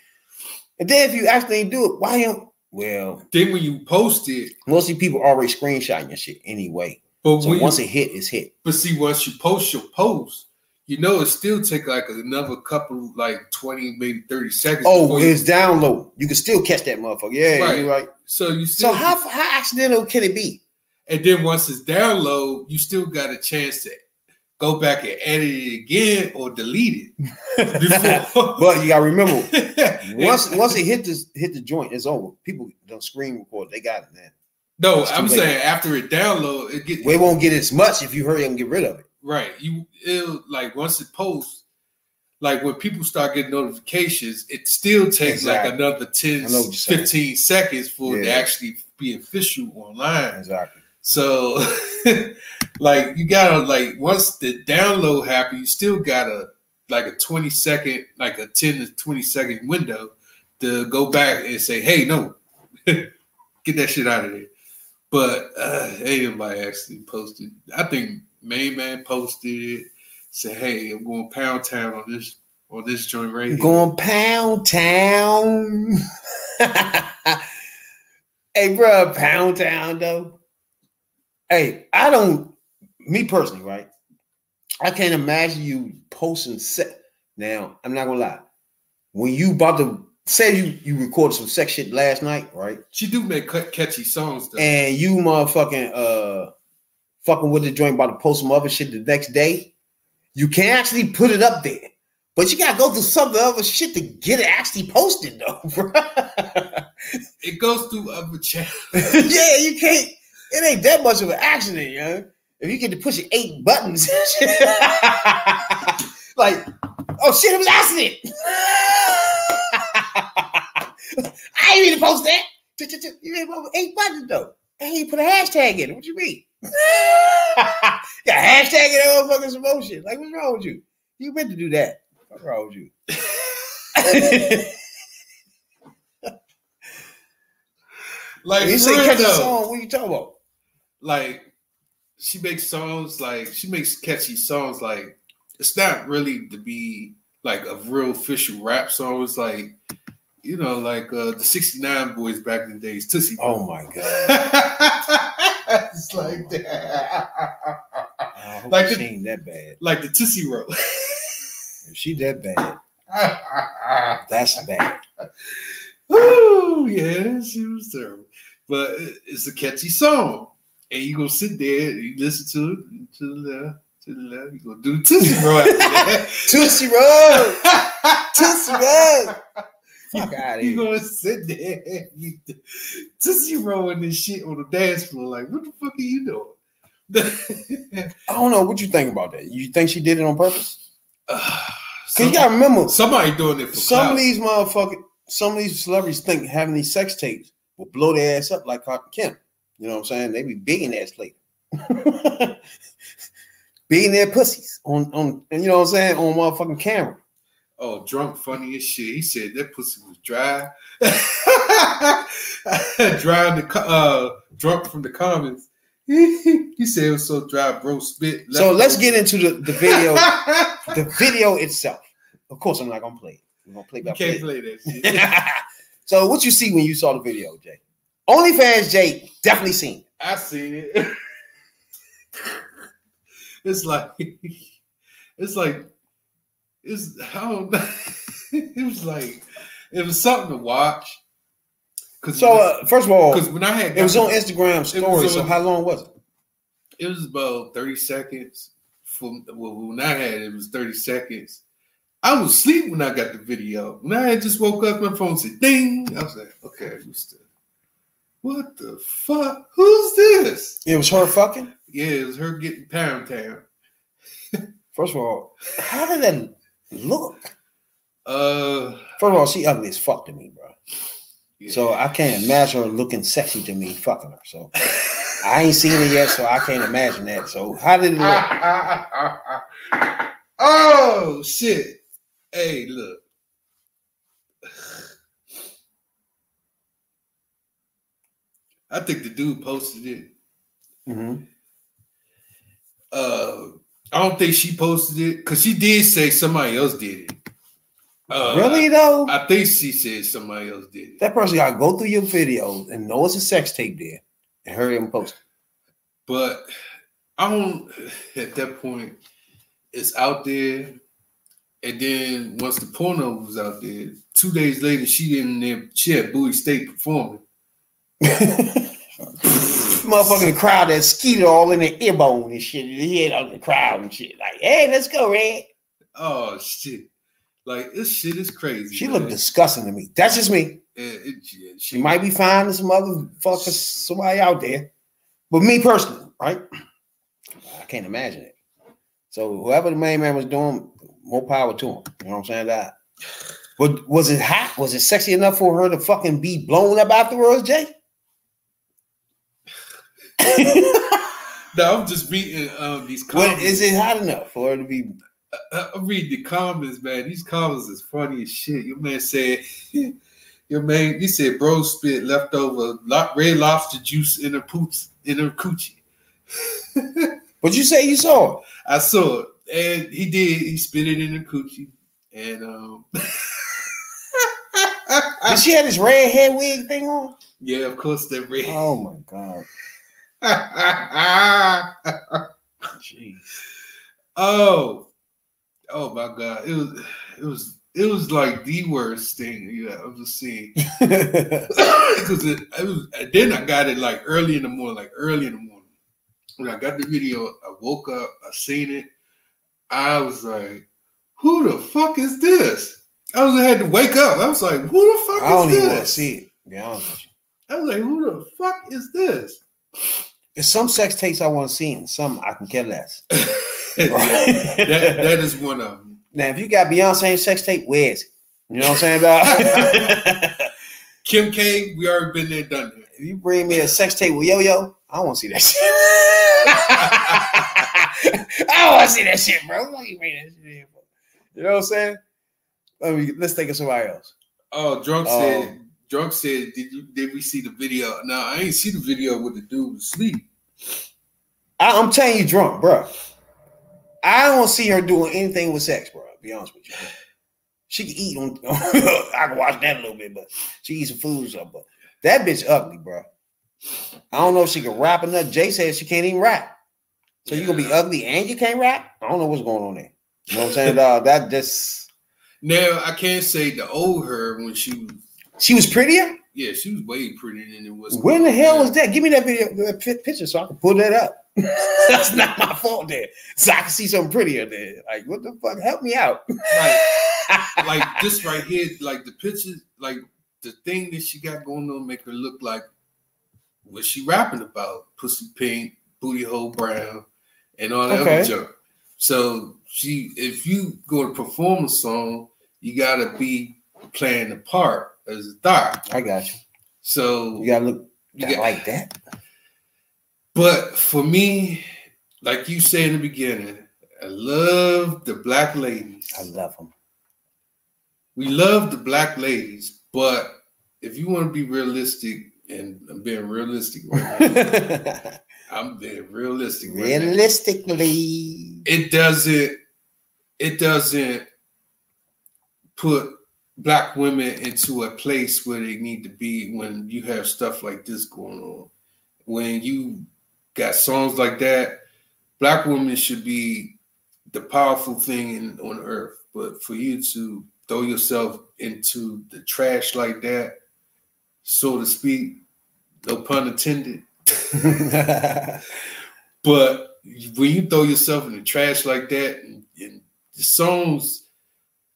And then if you actually do it, why you Well, Then when you post it, mostly people already screenshotting your shit anyway. but So once you, it hit, it's hit. but see, once you post your post, you know it still take like another couple, like twenty, maybe thirty seconds. Oh, before you- it's download. You can still catch that motherfucker. Yeah, Right. you're right. so you still So how how accidental can it be? and then once it's download, you still got a chance to go back and edit it again or delete it. But you gotta remember, once once it hit this hit the joint, it's over. People don't screen record. They got it, man. no, it's I'm saying after it download, it get We won't get as much if you hurry up and get rid of it. right. You it'll like once it posts. Like when people start getting notifications, it still takes like another 10, I know what you're saying. 15 seconds for it to actually be official online. Exactly. So, like, you gotta like once the download happens, you still gotta like a twenty second, like a ten to twenty second window to go back and say, "Hey, no, get that shit out of there." But uh, ain't nobody actually posted. I think Main Man posted it. Said, "Hey, I'm going Pound Town on this on this joint right here." Going pound town. hey, bro, pound town though. Hey, I don't. Me personally, right? I can't imagine you posting set. Now, I'm not gonna lie. When you about to say you you recorded some sex shit last night, right? She do make cut- catchy songs though. And you motherfucking uh fucking with the joint about to post some other shit the next day. You can actually put it up there. But you gotta go through some other shit to get it actually posted though, bro. it goes through other channels. yeah, you can't. It ain't that much of an accident, yo. If you get to push eight buttons, like, oh shit, it was an accident. I ain't even post that. You ain't eight buttons though. I ain't put a hashtag in it. What you mean? yeah, hashtag in that more shit. Like, what's wrong with you? You meant to do that. What's wrong with you? Like you say catchy though. song, what you talking about? Like she makes songs like she makes catchy songs like it's not really to be like a real official rap song. It's like you know, like uh the 69 Boyz back in the days, Tootsie. Oh my god. it's like that. I Like she the- ain't that bad. like the Tootsie Roll. If she that bad, that's bad. Ooh, yeah, she was terrible. But it's a catchy song. And you gonna sit there and you listen to it to the left, to the left. You gonna do Tootsie Roll after that. Tootsie Roll, Tootsie Roll. Fuck out You gonna sit there and Tootsie rolling this shit on the dance floor. Like, what the fuck are you doing? I don't know what you think about that. You think she did it on purpose? Cause you gotta remember, somebody doing it for some of these motherfuckers, some of these celebrities think having these sex tapes will blow their ass up like Kim. You know what I'm saying? They be beating ass later. beating their pussies on on and you know what I'm saying on motherfucking camera. Oh, drunk funny as shit. He said that pussy was dry. dry the uh drunk from the comments. he said it was so dry, bro. Spit. So let's get into the, the video, the video itself. Of course, I'm not gonna play it. We're gonna play you can't play. play that shit. so what you see when you saw the video, Jay? OnlyFans Jake definitely seen. it. I seen it. it's like it's like it's I don't know. it was like it was something to watch. Cause So uh, first of all, because when I had it was on Instagram story. So how long was it? it was about 30 seconds. From well, when I had it, it was 30 seconds. I was asleep when I got the video. When I just woke up, my phone said ding. I was like, okay, Mr. What the fuck? Who's this? It was her fucking. Yeah, it was her getting pound town. First of all, how did that look? Uh First of all, she ugly as fuck to me, bro. yeah. So I can't imagine her looking sexy to me fucking her. So I ain't seen it yet, so I can't imagine that. So how did it look? oh shit. Hey, look. I think the dude posted it. Mhm. Uh I don't think she posted it because she did say somebody else did it. Uh, really though? I think she said somebody else did it. that person gotta go through your videos and know it's a sex tape there and hurry and post. it. But I don't. At that point, it's out there, and then once the porno was out there, two days later, she didn't. She had Bowie State performing. Motherfucking the crowd that skeeted all in the earbone and shit. He had on the crowd and shit. Like, hey, let's go, Red. Oh shit! Like this shit is crazy. She man. looked disgusting to me. That's just me. It- it- yeah, She might be finding some motherfucker, somebody out there. But me personally, right? I can't imagine it. So whoever the main man was doing, more power to him. You know what I'm saying? That. But was it hot? Was it sexy enough for her to fucking be blown up afterwards, Jay? No, I'm just reading um, these What comments. is it hot enough for her to be? I, I read the comments, man. These comments is funny as shit. Your man said, your man, he said, bro spit leftover red lobster juice in her poops in her coochie. But you say you saw it. I saw it, and he did. He spit it in her coochie, and um, Did she have this red hair wig thing on? yeah, of course that red. Oh my god. Jeez. oh, oh my god! It was, it was, it was like the worst thing you know, ever seen. because it, it was then I got it like early in the morning, like early in the morning. When I got the video, I woke up, I seen it. I was like, "Who the fuck is this?" I was I had to wake up. I was like, "Who the fuck I don't is even want to this?" see it. to Be honest with you. I was like, "Who the fuck is this?" There's some sex tapes I want to see, and some I can care less. that, that is one of them. Now, if you got Beyonce sex tape, where is it? You know what I'm saying, dog? Kim K, we already been there, done that. if you bring me a sex tape with Yo Yo, I want to see that shit. I want to see that shit, bro. What you bring that shit in for? You know what I'm saying? Let me, let's think of somebody else. Oh, drunk Oh. said. Drunk said, "Did you? Did we see the video? No, I ain't see the video with the dude asleep. I, I'm telling you, drunk, bro. I don't see her doing anything with sex, bro. Be honest with you. bro. She can eat on. I can watch that a little bit, but she eat some food or something. But that bitch ugly, bro. I don't know if she can rap or not. Jay says she can't even rap. So you gonna be ugly and you can't rap? I don't know what's going on there. You know what I'm saying? dog? that just Now I can't say the old her when she was. She was prettier. Yeah, she was way prettier than it was. When the hell was that? Give me that video, that picture, so I can pull that up. That's not my fault there. So I can see something prettier there. Like, what the fuck? Help me out. Like, like this right here, like the pictures, like the thing that she got going on, make her look like what she rapping about: pussy pink, booty hole brown, and all that Okay. other junk. So she, if you go to perform a song, you gotta be playing the part as a thought. I got you. So You gotta look you got- like that. But for me, like you said in the beginning, I love the black ladies. I love them. We love the black ladies, but if you want to be realistic, and I'm being realistic right now, I'm being realistic right now. Realistically, It doesn't, it doesn't put black women into a place where they need to be when you have stuff like this going on. When you got songs like that, black women should be the powerful thing in, on earth. But for you to throw yourself into the trash like that, so to speak, no pun intended. But when you throw yourself in the trash like that, and, and the songs,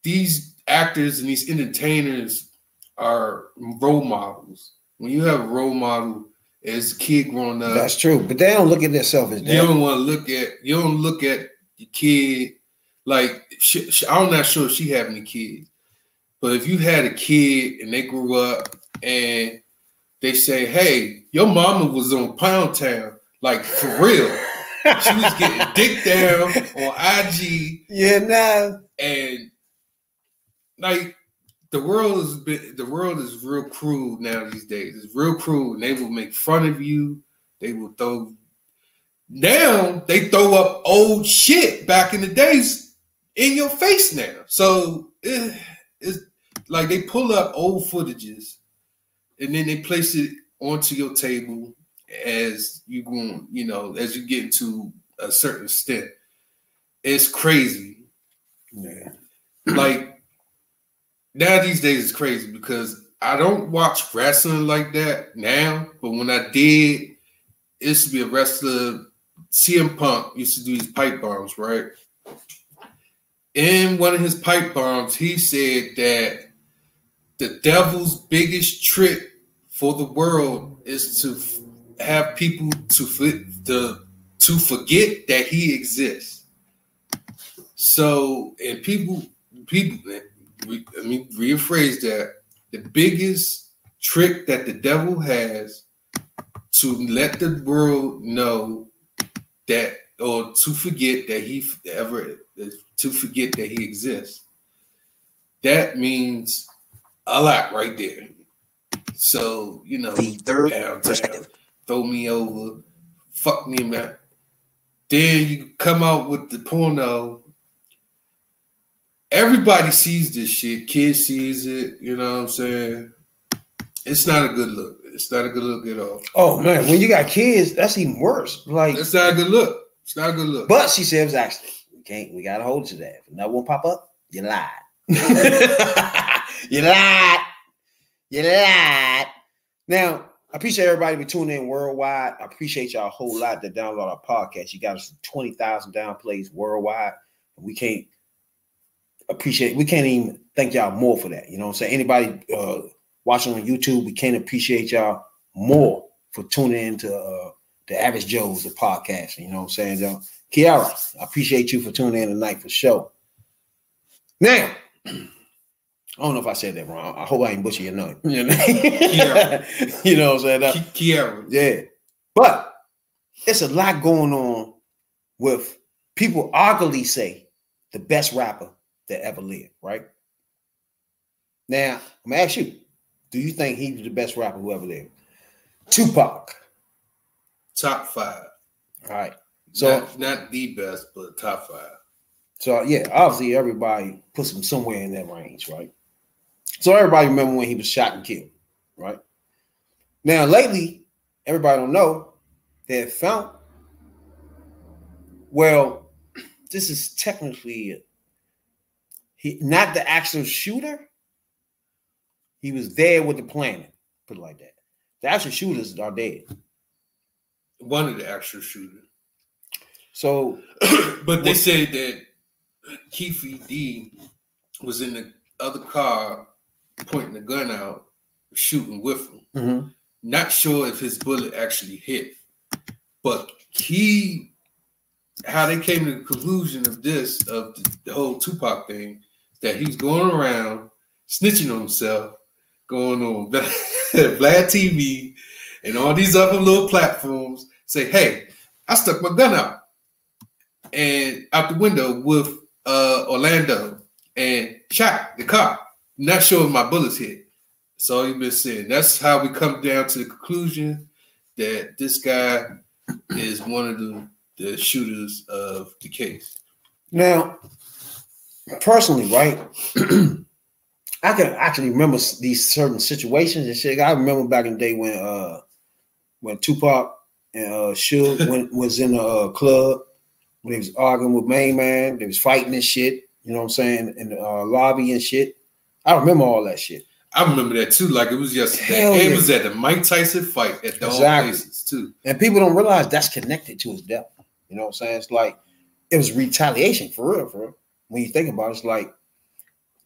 these actors and these entertainers are role models. When you have a role model as a kid growing up, that's true. But they don't look at themselves as you don't want to look at you don't look at your kid like she, she- I'm not sure if she have any kids, but if you had a kid and they grew up and they say, "Hey, your mama was on Pound Town," like for real, she was getting dick down on IG Yeah, nah. and like the world is been, the world is real cruel now these days. It's real cruel, and they will make fun of you. They will throw. Now they throw up old shit back in the days in your face now. So eh, It's like they pull up old footages and then they place it onto your table as you go, you know, as you get into a certain extent. It's crazy. Yeah. Like now these days it's crazy because I don't watch wrestling like that now, but when I did, it used to be a wrestler. CM Punk used to do these pipe bombs, right? In one of his pipe bombs, he said that the devil's biggest trick for the world is to f- have people to f- the to forget that he exists. So, and people, people, re- let me rephrase that. The biggest trick that the devil has to let the world know that, or to forget that he ever, to forget that he exists. That means a lot right there. So, you know, The third downtown, perspective. throw me over, fuck me, man. Then you come out with the porno. Everybody sees this shit. Kids sees it. You know what I'm saying? It's not a good look. It's not a good look at all. Oh man, when you got kids, that's even worse. Like, that's not a good look. It's not a good look. but she said it was accident. We can't. We gotta hold to that. If another one pop up, you lied. you lied. You lied. Now, I appreciate everybody for tuning in worldwide. I appreciate y'all a whole lot that download our podcast. You got us twenty thousand down plays worldwide. We can't appreciate. We can't even thank y'all more for that. You know what I'm saying? Anybody uh, watching on YouTube, we can't appreciate y'all more for tuning into uh, the Average Joe's the podcast. You know what I'm saying, y'all? Kiara, I appreciate you for tuning in tonight for sure. Now, I don't know if I said that wrong. I hope I ain't butcher your name. You know, Kiara. you know what I'm saying? Uh, Kiara. yeah. But it's a lot going on with people arguably say the best rapper that ever lived, right? Now, I'm gonna ask you, do you think he was the best rapper who ever lived? Tupac. Top five. All right. So not, not the best, but top five. So yeah, obviously everybody puts him somewhere in that range, right? So everybody remember when he was shot and killed, right? Now lately, everybody don't know they have found. Well, this is technically he not the actual shooter. He was there with the planning, put it like that. The actual shooters are dead. One of the actual shooters. So but they say that Keefe D was in the other car pointing the gun out, shooting with him. mhm, Not sure if his bullet actually hit, but he, how they came to the conclusion of this, of the, the whole Tupac thing, that he's going around snitching on himself, going on Vlad TV and all these other little platforms, say, hey, I stuck my gun out and out the window with uh, Orlando and shot the car. Not if my bullets hit. That's all you've been saying. That's how we come down to the conclusion that this guy is one of the, the shooters of the case. Now, personally, right? I can actually remember these certain situations and shit. I remember back in the day when uh when Tupac and uh Suge when, was in a uh, club when he was arguing with Main Man, they was fighting and shit. You know what I'm saying? In the uh, lobby and shit. I remember all that shit. I remember that too, like it was yesterday. Hell it yeah. was at the Mike Tyson fight at the Exactly. places too. And people don't realize that's connected to his death. You know what I'm saying? It's like it was retaliation for real, for real. When you think about it, it's like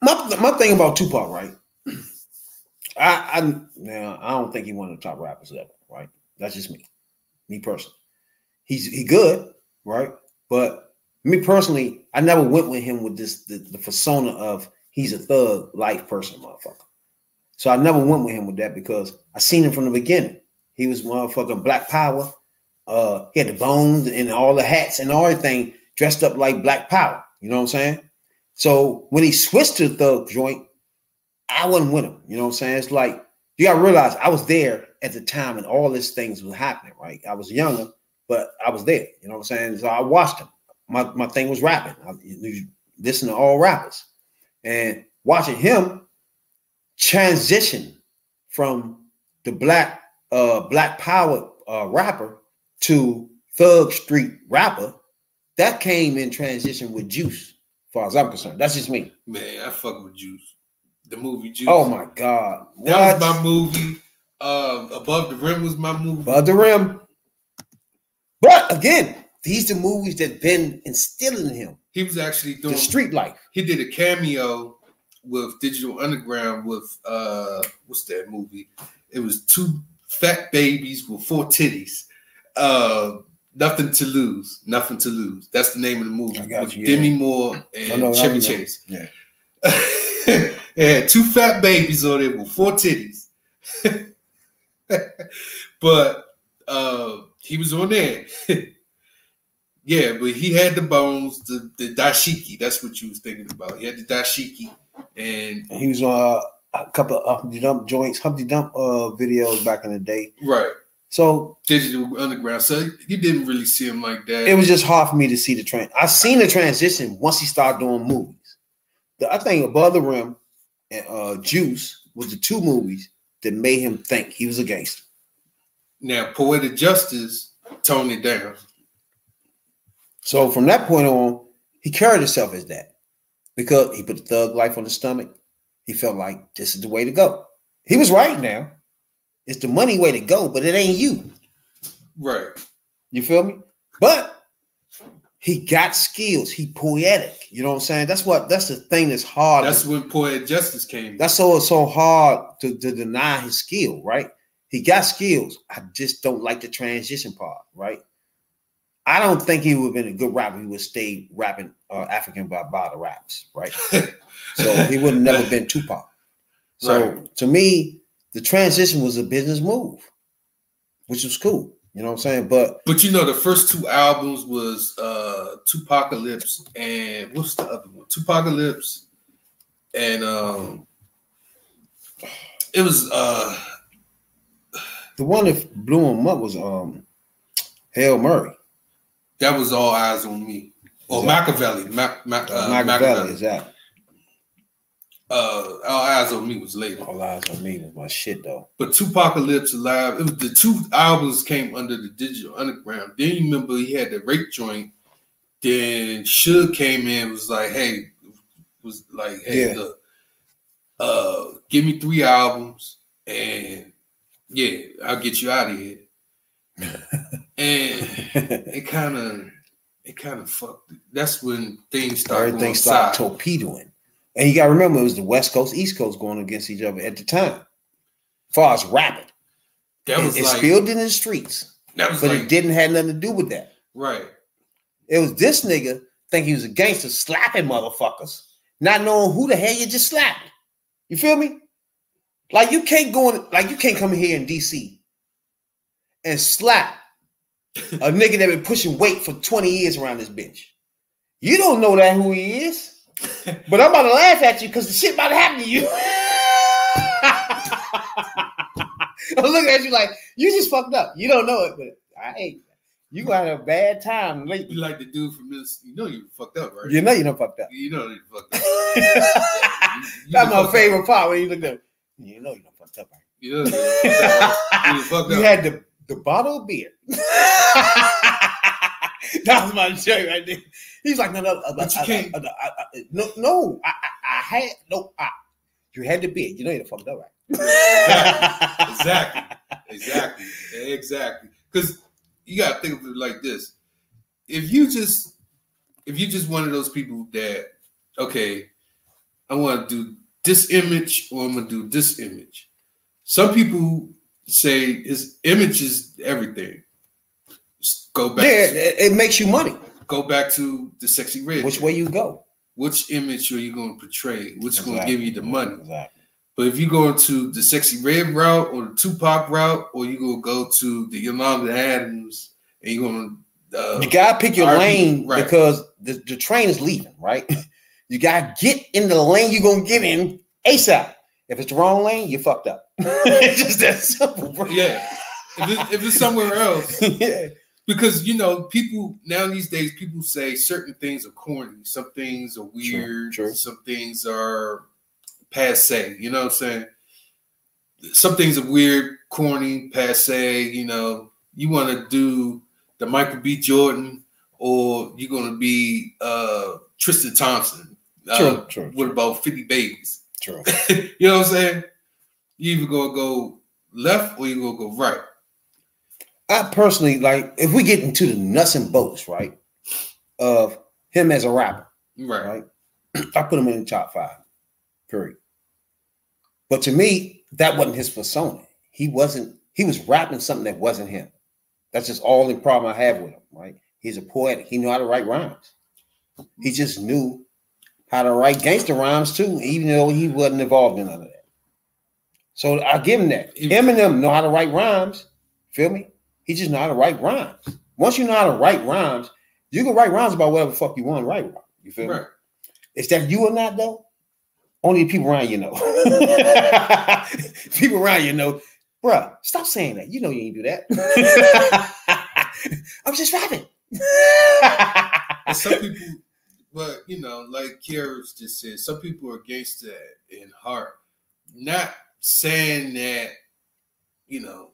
my my thing about Tupac, right? I I now I don't think he one of the top rappers ever, right? That's just me, me personally. He's he good, right? But me personally, I never went with him with this the, the persona of he's a thug life person, motherfucker. So I never went with him with that because I seen him from the beginning. He was motherfucking Black Power. Uh, he had the bones and all the hats and everything dressed up like Black Power. You know what I'm saying? So when he switched to the thug joint, I wasn't with him. You know what I'm saying? It's like you gotta realize I was there at the time and all these things was happening, right? I was younger, but I was there. You know what I'm saying? So I watched him. My my thing was rapping. I you listen to all rappers. And watching him transition from the black uh black power uh rapper to thug street rapper, that came in transition with Juice, as far as I'm concerned. That's just me. Man, I fuck with Juice. The movie Juice. Oh my god. That was my movie. Um, Above the Rim was my movie. Above the rim. But again, these are movies that been instilling in him He was actually doing the street life. he did a cameo with Digital Underground with uh what's that movie? It was two fat babies with four titties. Uh Nothing to lose, nothing to lose. That's the name of the movie. I got with you, yeah. Demi Moore and I Chevy. Chase. Yeah. had two fat babies on it with four titties. but uh he was on there. yeah, but he had the bones, the, the dashiki. That's what you was thinking about. He had the dashiki, and He was on uh, a couple of Humpty Dump joints, Humpty Dump uh videos back in the day. right, So digital underground. So you didn't really see him like that. it was just hard for me to see the trend. I seen the transition once he started doing movies. The, I think Above the Rim and uh, Juice was the two movies that made him think he was a gangster. now poetic justice toned it down. So from that point on, he carried himself as that because he put the thug life on the stomach. He felt like this is the way to go. He was right now. It's the money way to go, but it ain't you. Right. You feel me? But he got skills. He poetic. You know what I'm saying? That's what that's the thing that's hard. That's when poetic justice came. That's so it's so hard to, to deny his skill, right? He got skills. I just don't like the transition part, right? I don't think he would have been a good rapper. He would stay rapping uh, African Barbada raps, right? So he would have never been Tupac. So Right. to me, the transition was a business move, which was cool. You know what I'm saying? But But you know, the first two albums was uh Tupacalypse and what's the other one? Tupacalypse and um it was uh the one that blew him up was um Hail Mary. that was all eyes on me. Or Is that- Makaveli. Mac, Mac, uh, Makaveli, Makaveli. is that? Uh all eyes on me was later. All eyes on me was my shit though. But Tupacalypse Alive, it was the two albums came under the digital underground. Then you remember he had the rape joint. Then Suge came in, was like, hey, was like, hey, Yeah. look, uh, give me three albums and yeah, I'll get you out of here. and it kind of it kind of fucked. That's when things started Everything started torpedoing. And you gotta remember it was the West Coast, East Coast going against each other at the time. As far as rapping. That It, was it like spilled in the streets, that was but like it didn't have nothing to do with that. right. It was this nigga think he was a gangster slapping motherfuckers, not knowing who the hell you just slapped. You feel me? Like you can't go in, like you can't come here in DC and slap a nigga that been pushing weight for 20 years around this bitch. You don't know that who he is. But I'm about to laugh at you because the shit about to happen to you. I'm looking at you like you just fucked up. You don't know it, but I ain't. You got a bad time You like the dude from this, you know you fucked up, right? You know you done fucked up. You know you fucked up. That's You- you done my fucked up. favorite part when you look at. You know you done fucked up. Right? You know you fucked up. You You had the, the bottle of beer. that was my joke right there. He's like, no, no, uh, But you uh, can't- uh, uh, uh, uh, no, no, I, I, I had no. I, you had the beer. You know you done fucked up, right? Exactly. Exactly. Exactly. Because you gotta think of it like this. If you just if you just one of those people that, okay, I want to do this image or I'm gonna do this image. Some people say his image is everything. Just go back Yeah, it, it makes you money. Go back to the sexy red. Which way you go? which image are you going to portray? Which is going to give you the money? Exactly. But if you go into the sexy red route or the Tupac route, or you gonna go to the Yolanda Adams and you're gonna uh, You gotta pick your RP, lane right. because the, the train is leaving, right? You gotta get in the lane you're gonna get in ASAP. If it's the wrong lane, you fucked up. it's just that simple, bro. yeah. If, it, if it's somewhere else, yeah. Because you know people now these days people say certain things are corny, some things are weird, true. some things are passe. You know what I'm saying? Some things are weird, corny, passe. You know, you want to do the Michael B. Jordan, or you're gonna be uh Tristan Thompson. Uh, What about 50 babies? True. you know what I'm saying? You either gonna go left or you're gonna go right. I personally like if we get into the nuts and bolts, right? Of him as a rapper, Right. right? I put him in the top five. Period. But to me, that wasn't his persona. He wasn't, he was rapping something that wasn't him. That's just all the problem I have with him, right? He's a poet, he knew how to write rhymes. He just knew how to write gangster rhymes too, even though he wasn't involved in none of that. So I give him that. Eminem know how to write rhymes. Feel me? He just know how to write rhymes. Once you know how to write rhymes, you can write rhymes about whatever fuck you want to write. about. You feel me? Right. Is that you or not though? Only people around you know. people around you know, bruh, stop saying that. You know you ain't do that. I'm just rapping. Some people, but you know, like Kara's just said, some people are against that in heart. Not saying that, you know,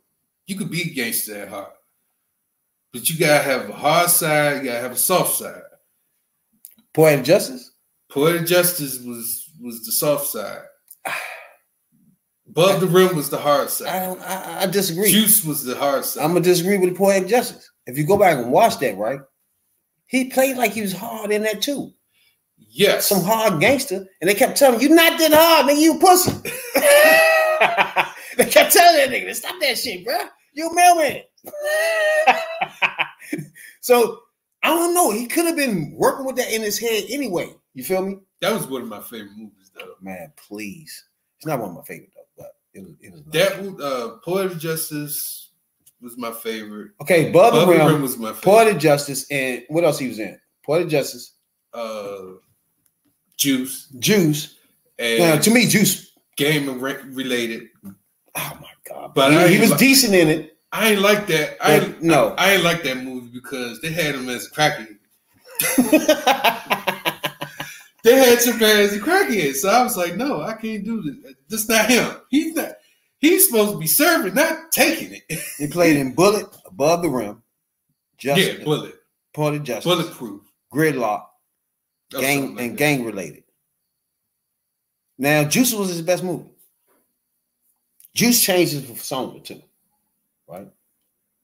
you could be gangster at heart, but you gotta have a hard side, you gotta have a soft side. Poetic justice. Poetic Justice was was the soft side. Above the rim was the hard side. I don't. I, I disagree. Juice was the hard side. I'm gonna disagree with the poetic justice. If you go back and watch that, right? He played like he was hard in that too. yes. Some hard gangster, and they kept telling him, "You not that hard, nigga. You pussy." they kept telling that nigga, "Stop that shit, bro. You mailman." so I don't know. He could have been working with that in his head anyway. You feel me, that was one of my favorite movies though. man? Please, it's not one of my favorite though, but it was. It was nice. That uh Poetic Justice was my favorite. okay. Above the rim, Rim was my favorite. poetic justice, and what else he was in? Poetic justice, uh Juice Juice. and Now, to me, Juice. game re- related. Oh my god! But I he, was li- decent in it. I ain't like that. I But no. I, ain't like that movie because they had him as a crackhead. They had Chappelle as a crackhead, so I was like, no, I can't do this. This not him. He's not. He's supposed to be serving, not taking it. he played in Bullet, Above the Rim, Justice, yeah, bullet, Poetic Justice, bulletproof, Gridlock, gang like and that. gang related. Now, Juice was his best movie. Juice changed his persona too, right?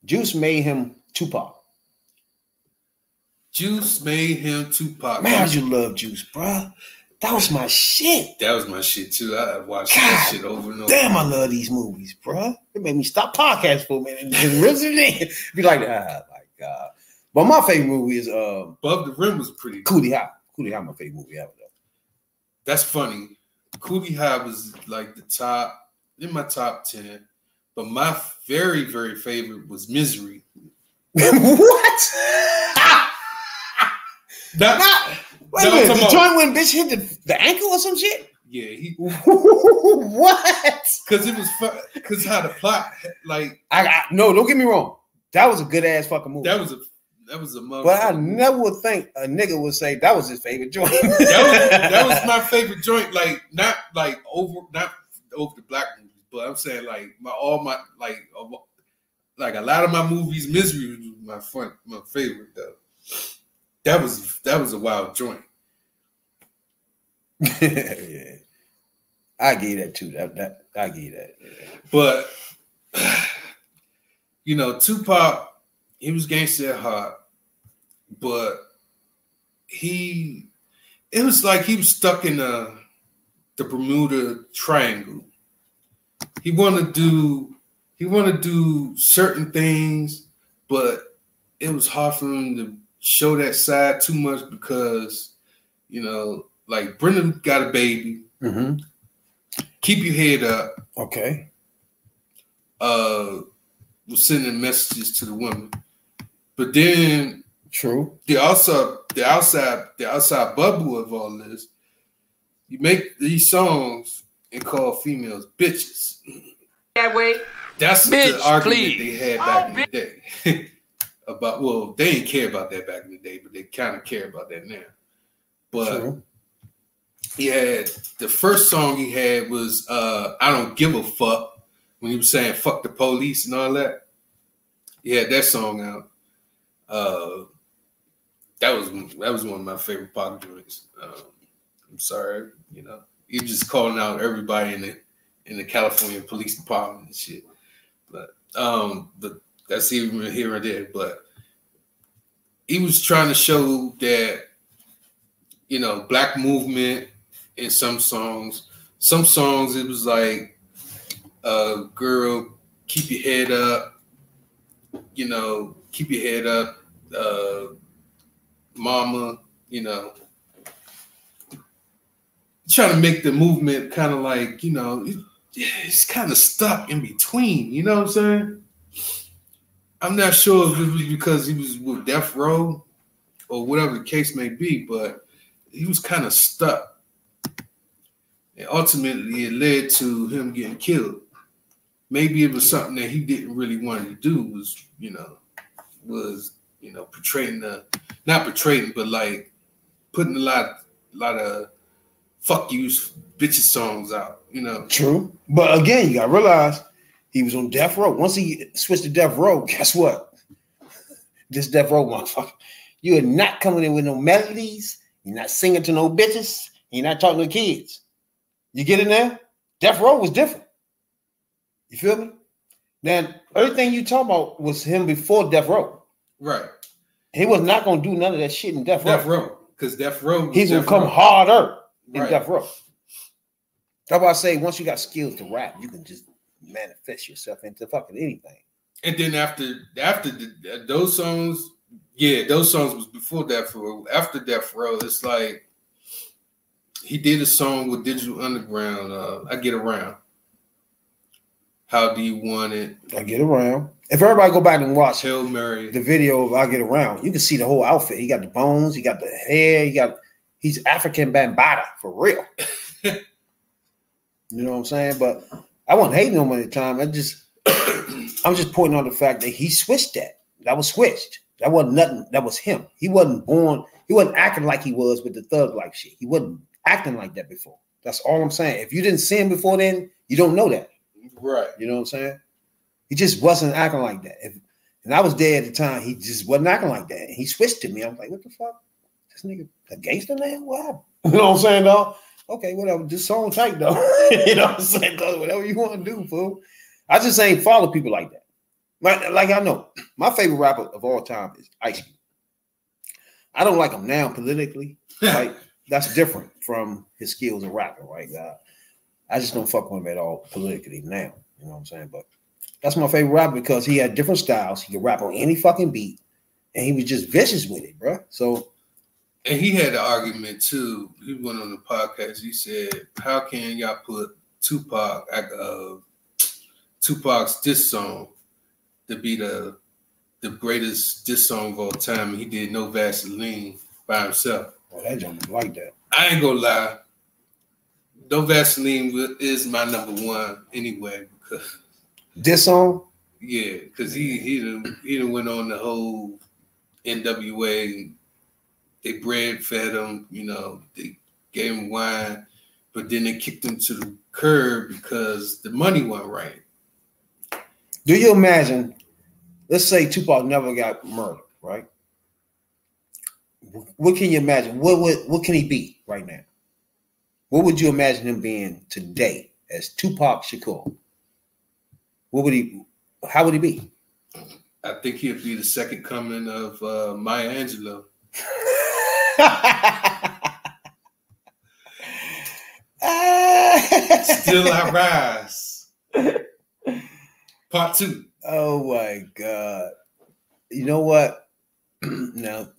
Juice made him Tupac. Juice made him Tupac. Man, how'd you love Juice, bruh? That was my shit. That was my shit too. I watched God that shit over and over. Damn, I love these movies, bruh. It made me stop podcast for a minute and just listen in. Be like, ah, my God. But my favorite movie is uh, Above the rim was pretty. Cooley High. Cooley High, my favorite movie ever. That's funny. Cooley High was like the top in my top ten, but my very very favorite was Misery. what? Not, Wait a minute. joint when bitch hit the, the ankle or some shit? yeah, he what? because it was because how the plot like I, I no, don't get me wrong. That was a good ass fucking movie. that was a that was a mother. but I never would think a nigga would say that was his favorite joint. that was that was my favorite joint. Like not like over not over the black but I'm saying like my all my like like a lot of my movies. Misery was my fun my favorite though. That was that was a wild joint. yeah. I give that too. That, that I give you that. But you know, Tupac, he was gangster at heart, but he it was like he was stuck in the the Bermuda Triangle. He wanted to do he wanted to do certain things, but it was hard for him to show that side too much because you know, like Brendan got a baby. Mm-hmm. Keep your head up. Okay. uh was sending messages to the women. But then True. the outside the outside the outside bubble of all this, you make these songs and call females bitches. That way. That's Bitch, the argument please. they had back in the day. about well, they didn't care about that back in the day, but they kind of care about that now. But True. he had the first song he had was uh I don't give a fuck when he was saying fuck the police and all that. He had that song out. Uh that was that was one of my favorite pop joints. Um, I'm sorry, you know, he was just calling out everybody in the in the California Police Department and shit. But um, but that's even here and there. But he was trying to show that you know black movement in some songs. Some songs it was like, uh, girl, keep your head up. You know, keep your head up. Uh, mama, you know, trying to make the movement kind of like, you know, it, it's kind of stuck in between. You know what I'm saying? I'm not sure if it was because he was with Death Row or whatever the case may be, but he was kind of stuck. And ultimately, it led to him getting killed. Maybe it was something that he didn't really want to do. Was you know, was you know portraying the not portraying, but like putting a lot, a lot of fuck you bitches songs out. You know, True. But again, you gotta realize he was on death row. Once he switched to death row, guess what? This death row motherfucker. You are not coming in with no melodies. You're not singing to no bitches. You're not talking to kids. You get in there? Death row was different. You feel me? Then everything you talk about was him before death row. right? He was not gonna do none of that shit in death row. Death Row, because Death Row. He's gonna come Row. harder in Right. death row. That's why I say once you got skills to rap, you can just manifest yourself into fucking anything. And then after after the, those songs, yeah, those songs was before Death Row. After Death Row, it's like he did a song with Digital Underground. Uh, I get around. How do you want it? I get around. If everybody go back and watch Hail Mary. the video of I Get Around, you can see the whole outfit. He got the bones, he got the hair, he got he's African Bambaataa for real. you know what I'm saying? But I wasn't hating him at the time. I just I'm just pointing out the fact that he switched that. That was switched. That wasn't nothing. That was him. He wasn't born. He wasn't acting like he was with the thug like shit. He wasn't acting like that before. That's all I'm saying. If you didn't see him before then, you don't know that. right. You know what I'm saying? He just wasn't acting like that. If, and I was there at the time. He just wasn't acting like that. And he switched to me. I'm like, what the fuck? This nigga a gangster now? What happened? You know what I'm saying, though? Okay, whatever. This song tight though. you know what I'm saying? Though? Whatever you want to do, fool. I just ain't follow people like that. Like, like I know, my favorite rapper of all time is Ice Cube. I don't like him now politically. Like that's different from his skills of rapping, right? Uh, I just don't fuck with him at all politically now. You know what I'm saying? But that's my favorite rapper because he had different styles. He could rap on any fucking beat, and he was just vicious with it, bro. So And he had an argument too. He went on the podcast. He said, "How can y'all put Tupac, uh, Tupac's diss song, to be the the greatest diss song of all time? And he did no Vaseline by himself. oh, that was like that. I ain't gonna lie. No Vaseline is my number one anyway because This song, yeah, because he he done, he done went on the whole NWA. They bread fed him, you know. They gave him wine, but then they kicked him to the curb because the money wasn't right. do you imagine? Let's say Tupac never got murdered, right? What can you imagine? What would what can he be right now? What would you imagine him being today as Tupac Shakur? What would he? How would he be? I think he'd be the second coming of uh, Maya Angelou. Still I rise. Part two. oh my god! You know what? now,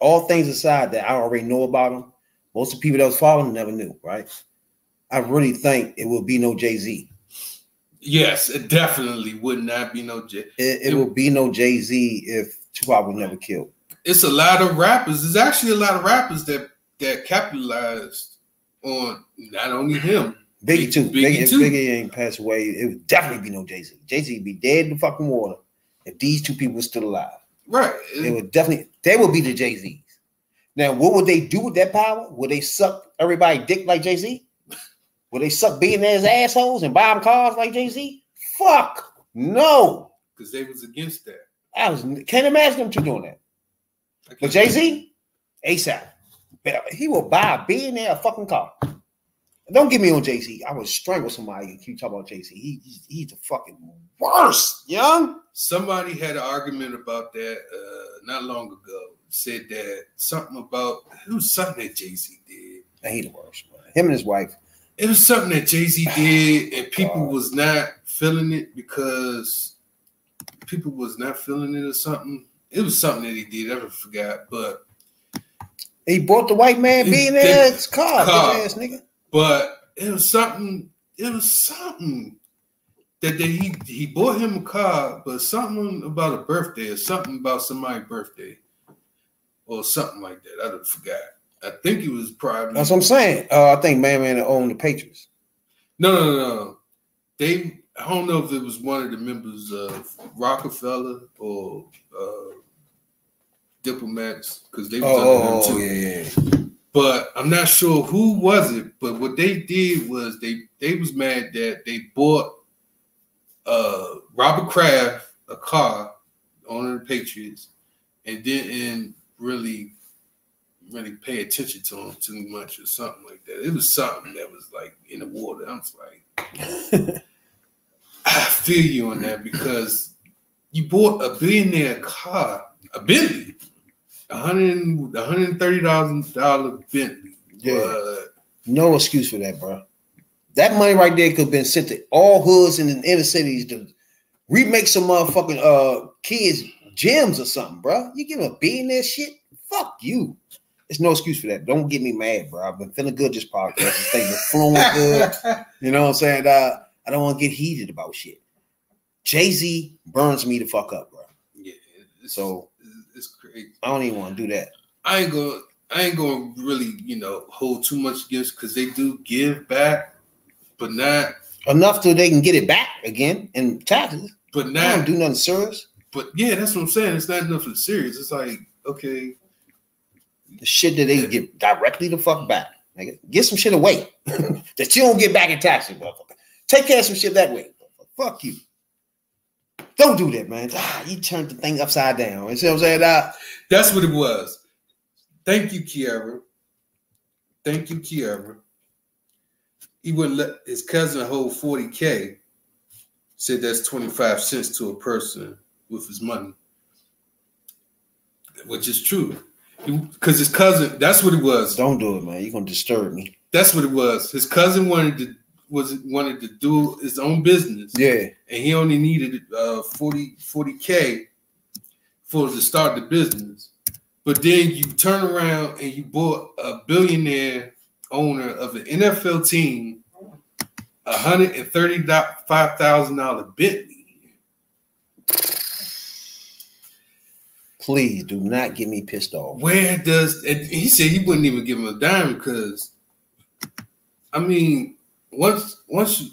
all things aside that I already know about him, most of the people that was following him never knew, right? I really think it will be no Jay Z. Yes, it definitely would not be no J. It, it will be no Jay Z if Tupac was never killed. It's a lot of rappers. There's actually a lot of rappers that that capitalized on not only him. Biggie too. Biggie Biggie, too. Biggie ain't passed away, it would definitely be no Jay Z. Jay Z would be dead in the fucking water if these two people were still alive. Right. They would definitely. They would be the Jay Z's. Now, what would they do with that power? Would they suck everybody dick like Jay Z? Would they suck billionaires' assholes and buy them cars like Jay Z? Fuck no. Because they was against that. I was can't imagine them two doing that. I But Jay Z, ASAP, he will buy a billionaire a fucking car. Don't get me on Jay Z. I would strangle somebody if you talk about Jay Z. He, he's, he's the fucking worst, young. Somebody had an argument about that uh, not long ago. Said that something about it was something that Jay Z did. Nah, He the worst. Man. Him and his wife. It was something that Jay Z did, and people God. was not feeling it because people was not feeling it or something. It was something that he did. I forgot, but He bought the white man He billionaire's car, car. ass nigga. but it was something. It was something that they, he he bought him a car, but something about a birthday or something about somebody's birthday or something like that. I don't forgot. I think it was probably That's what I'm saying. Uh, I think Man Man owned the Patriots. No, no, no, no. They I don't know if it was one of the members of Roc-A-Fella or uh diplomats because they was Oh, under them too. yeah, yeah. But I'm not sure who was it. But what they did was they they was mad that they bought uh Robert Kraft a car owner of the Patriots and didn't really really pay attention to him too much or something like that. It was something that was like in the water. I'm like, I feel you on that because you bought a billionaire car, a Bentley, a hundred, a hundred thirty thousand dollar Bentley. Yeah. But No excuse for that, bro. That money right there could have been sent to all hoods in the inner cities to remake some motherfucking uh kids gyms or something, bro. You give a billionaire shit? Fuck you. There's no excuse for that. Don't get me mad, bro. I've been feeling good this podcast. This thing been flowing good. You know what I'm saying? Uh, I don't want to get heated about shit. Jay Z burns me the fuck up, bro. yeah, it's, So- it's crazy. I don't even want to do that. I ain't gonna I ain't gonna really, you know, hold too much against because they do give back, but not Enough so they can get it back again in taxes. but not don't do nothing serious. but yeah, that's what I'm saying. It's not nothing serious. It's like, okay, The shit that they get directly the fuck back. Nigga. Get some shit away that you don't get back in taxes, motherfucker. Take care of some shit that way. Fuck you. Don't do that, man. Ah, you turned the thing upside down. You see what I'm saying? Ah, that's what it was. Thank you, Kiara. Thank you, Kiara. He wouldn't let his cousin hold 40K. Said that's 25 cents to a person with his money. Which is true. Because his cousin, that's what it was. don't do it, man. You're gonna disturb me. That's what it was. His cousin wanted to was wanted to do his own business. Yeah. and he only needed uh 40 40k for to start the business. But then you turn around and you bought a billionaire owner of an NFL team a hundred and thirty five thousand dollar Bentley. Please do not get me pissed off. Where does and he said he wouldn't even give him a dime because I mean once once you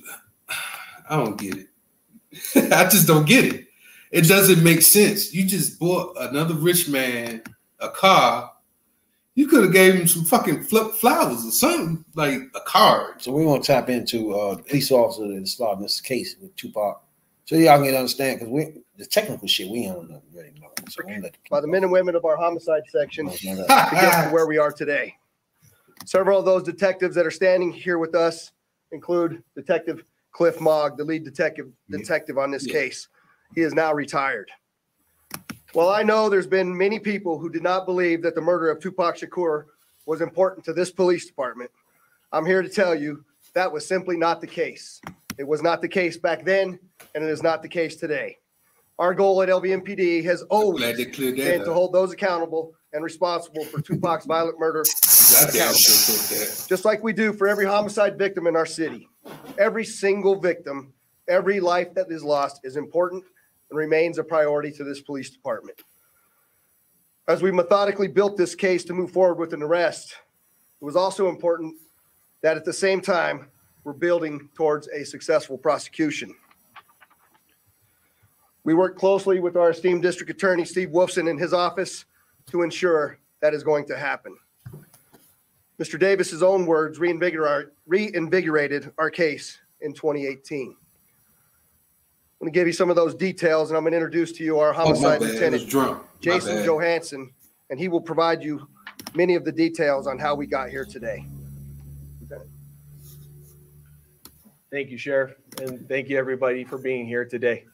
I don't get it. I just don't get it. It doesn't make sense. You just bought another rich man a car. You could have gave him some fucking flip flowers or something like a card. So we want to tap into uh police officer that started this case with Tupac. So y'all can understand because we the technical shit we don't know really know. So we let by the men and women of our homicide section to get to where we are today. Several of those detectives that are standing here with us include Detective Cliff Mogg, the lead detective detective on this Yeah. case. He is now retired. Well, I know there's been many people who did not believe that the murder of Tupac Shakur was important to this police department. I'm here to tell you that was simply not the case. It was not the case back then, and it is not the case today. Our goal at LVMPD has always been they cleared and that to hold those accountable and responsible for Tupac's violent murder, I damn sure put that. just like we do for every homicide victim in our city. Every single victim, every life that is lost is important and remains a priority to this police department. As we methodically built this case to move forward with an arrest, it was also important that at the same time, we're building towards a successful prosecution. We worked closely with our esteemed district attorney, Steve Wolfson, in his office to ensure that is going to happen. Mr. Davis's own words reinvigorated our case in 2018. I'm going to give you some of those details, and I'm going to introduce to you our Oh, homicide bad. I was lieutenant, Jason bad. Johansson, and he will provide you many of the details on how we got here today. Thank you, Sheriff, and thank you, everybody, for being here today.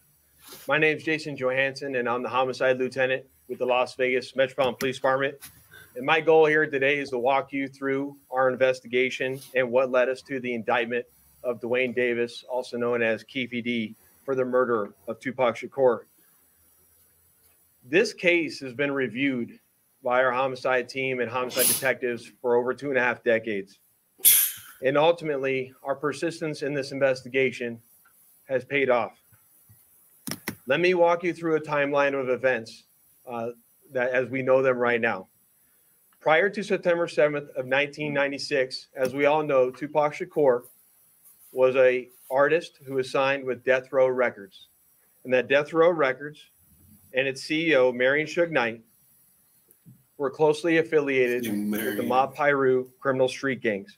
My name is Jason Johansson, and I'm the homicide lieutenant with the Las Vegas Metropolitan Police Department. And my goal here today is to walk you through our investigation and what led us to the indictment of Dwayne Davis, also known as Keefe D, for the murder of Tupac Shakur. This case has been reviewed by our homicide team and homicide detectives for over two and a half decades. And ultimately, our persistence in this investigation has paid off. Let me walk you through a timeline of events uh, that as we know them right now. Prior to September 7th of 1996, as we all know, Tupac Shakur was a artist who was signed with Death Row Records. And that Death Row Records and its CEO, Marion Suge Knight, were closely affiliated with the. Mob Piru criminal street gangs,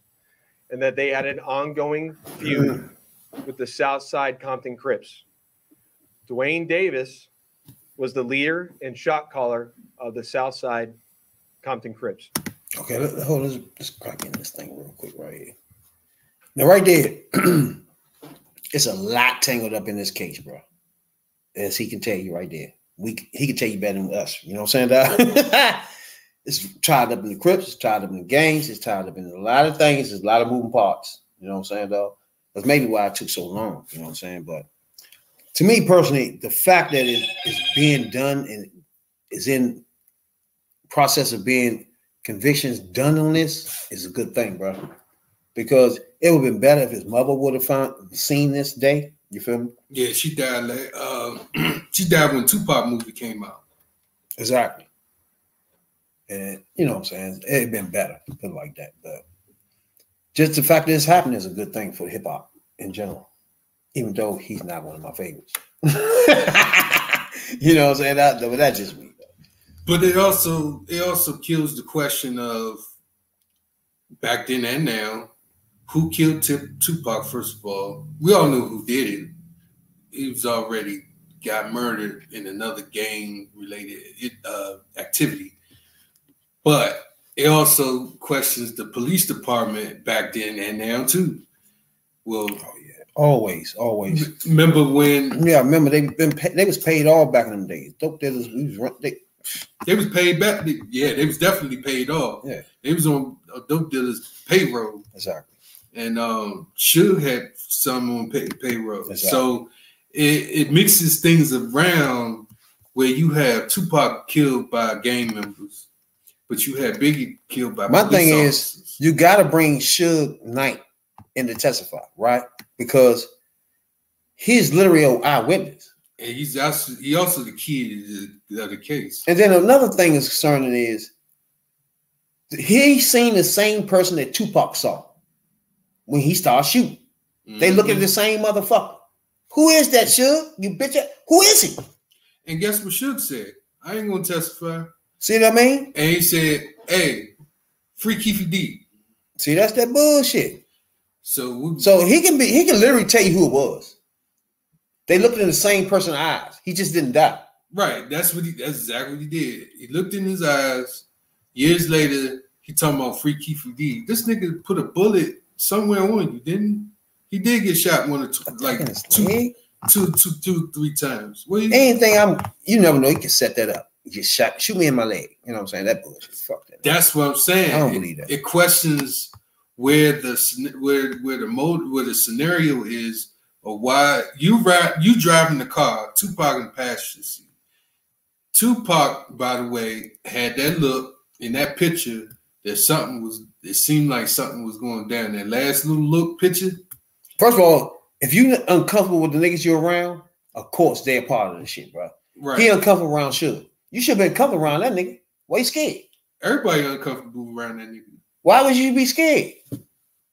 and that they had an ongoing feud with the South Side Compton Crips. Dwayne Davis was the leader and shot caller of the South Side Compton Crips. Okay, let, hold on. Let's, let's crack in this thing real quick right here. Now, right there, it's a lot tangled up in this case, bro. As he can tell you right there. We he can tell you better than us. You know what I'm saying, it's tied up in the Crips, it's tied up in the gangs, it's tied up in a lot of things. There's a lot of moving parts. You know what I'm saying, though? That's maybe why it took so long. You know what I'm saying? But to me personally, the fact that it is being done and is in process of being convictions done on this is a good thing, bro. Because it would have been better if his mother would have found seen this day. You feel me? Yeah, she died. Like, uh, she died when Tupac movie came out. Exactly. And you know what I'm saying? It'd been better, put it like that. But just the fact that this happened is a good thing for hip hop in general, even though he's not one of my favorites. you know what I'm saying? That, but that's just me. But it also it also kills the question of back then and now, who killed Tupac? First of all, we all knew who did it. He was already got murdered in another gang related uh, activity. But it also questions the police department back then and now too. Well, always, always. remember when Yeah, I remember they been pay, they was paid off back in them days. Dope dealers, we was run, they, they was paid back? Yeah, they was definitely paid off. Yeah. they was on a dope dealer's payroll. exactly. and um Suge had some on pay, payroll. Exactly. So it, it mixes things around where you have Tupac killed by gang members, but you had Biggie killed by My thing is. You got to bring Suge Knight in to testify, right? Because he's literally an eyewitness. and he's also he also the key to the other case. And then another thing is concerning is he seen the same person that Tupac saw when he started shooting. They look at Mhm. the same motherfucker. Who is that, Suge? You bitch. Who is he? and guess what Suge said? I ain't gonna testify. See what I mean? And he said, "Hey, free Keefe D." See, that's that bullshit. So we, So he can be, he can literally tell you who it was. They looked in the same person's eyes. He just didn't die. Right. That's what he. That's exactly what he did. He looked in his eyes. Years later, he talking about free Keefe D. This nigga put a bullet somewhere on you, didn't he? He did get shot one or two, like two, two, two, two, three times. What Anything I'm, you never know. He can set that up. He just shot, shoot me in my leg. You know what I'm saying? That bullshit. Fuck that. that's what I'm saying. I don't believe that. It questions where the where where the mode where the scenario is or why you ride you driving the car. Tupac in the passenger seat. Tupac, by the way, had that look in that picture that something was. It seemed like something was going down. That last little look picture. First of all, if you uncomfortable with the niggas you're around, of course they're part of the shit, bro. Right. He uncomfortable around Suge. You should have been comfortable around that nigga. Why you scared? Everybody uncomfortable around that nigga. Why would you be scared?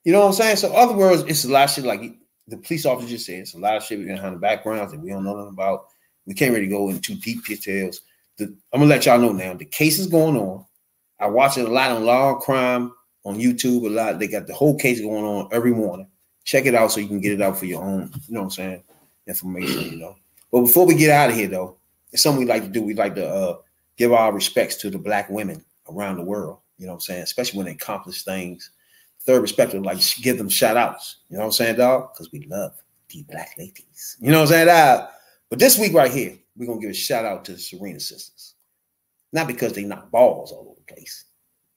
You know what I'm saying? So, other words, it's a lot of shit like the police officer just said. It's a lot of shit behind the backgrounds that we don't know nothing about. We can't really go into deep details. The, I'm gonna let y'all know now. The case is going on. I watch it a lot on Law Crime on YouTube. A lot. They got the whole case going on every morning. Check it out so you can get it out for your own. You know what I'm saying? Information. You know. But before we get out of here, though, it's something we like to do. We like to uh, give our respects to the black women around the world. You know what I'm saying? Especially when they accomplish things. Third respect, like give them shout outs. You know what I'm saying, dog? Because we love the black ladies. You know what I'm saying, dog? But this week right here, we're gonna give a shout out to the Serena sisters. Not because they knock balls all over the place.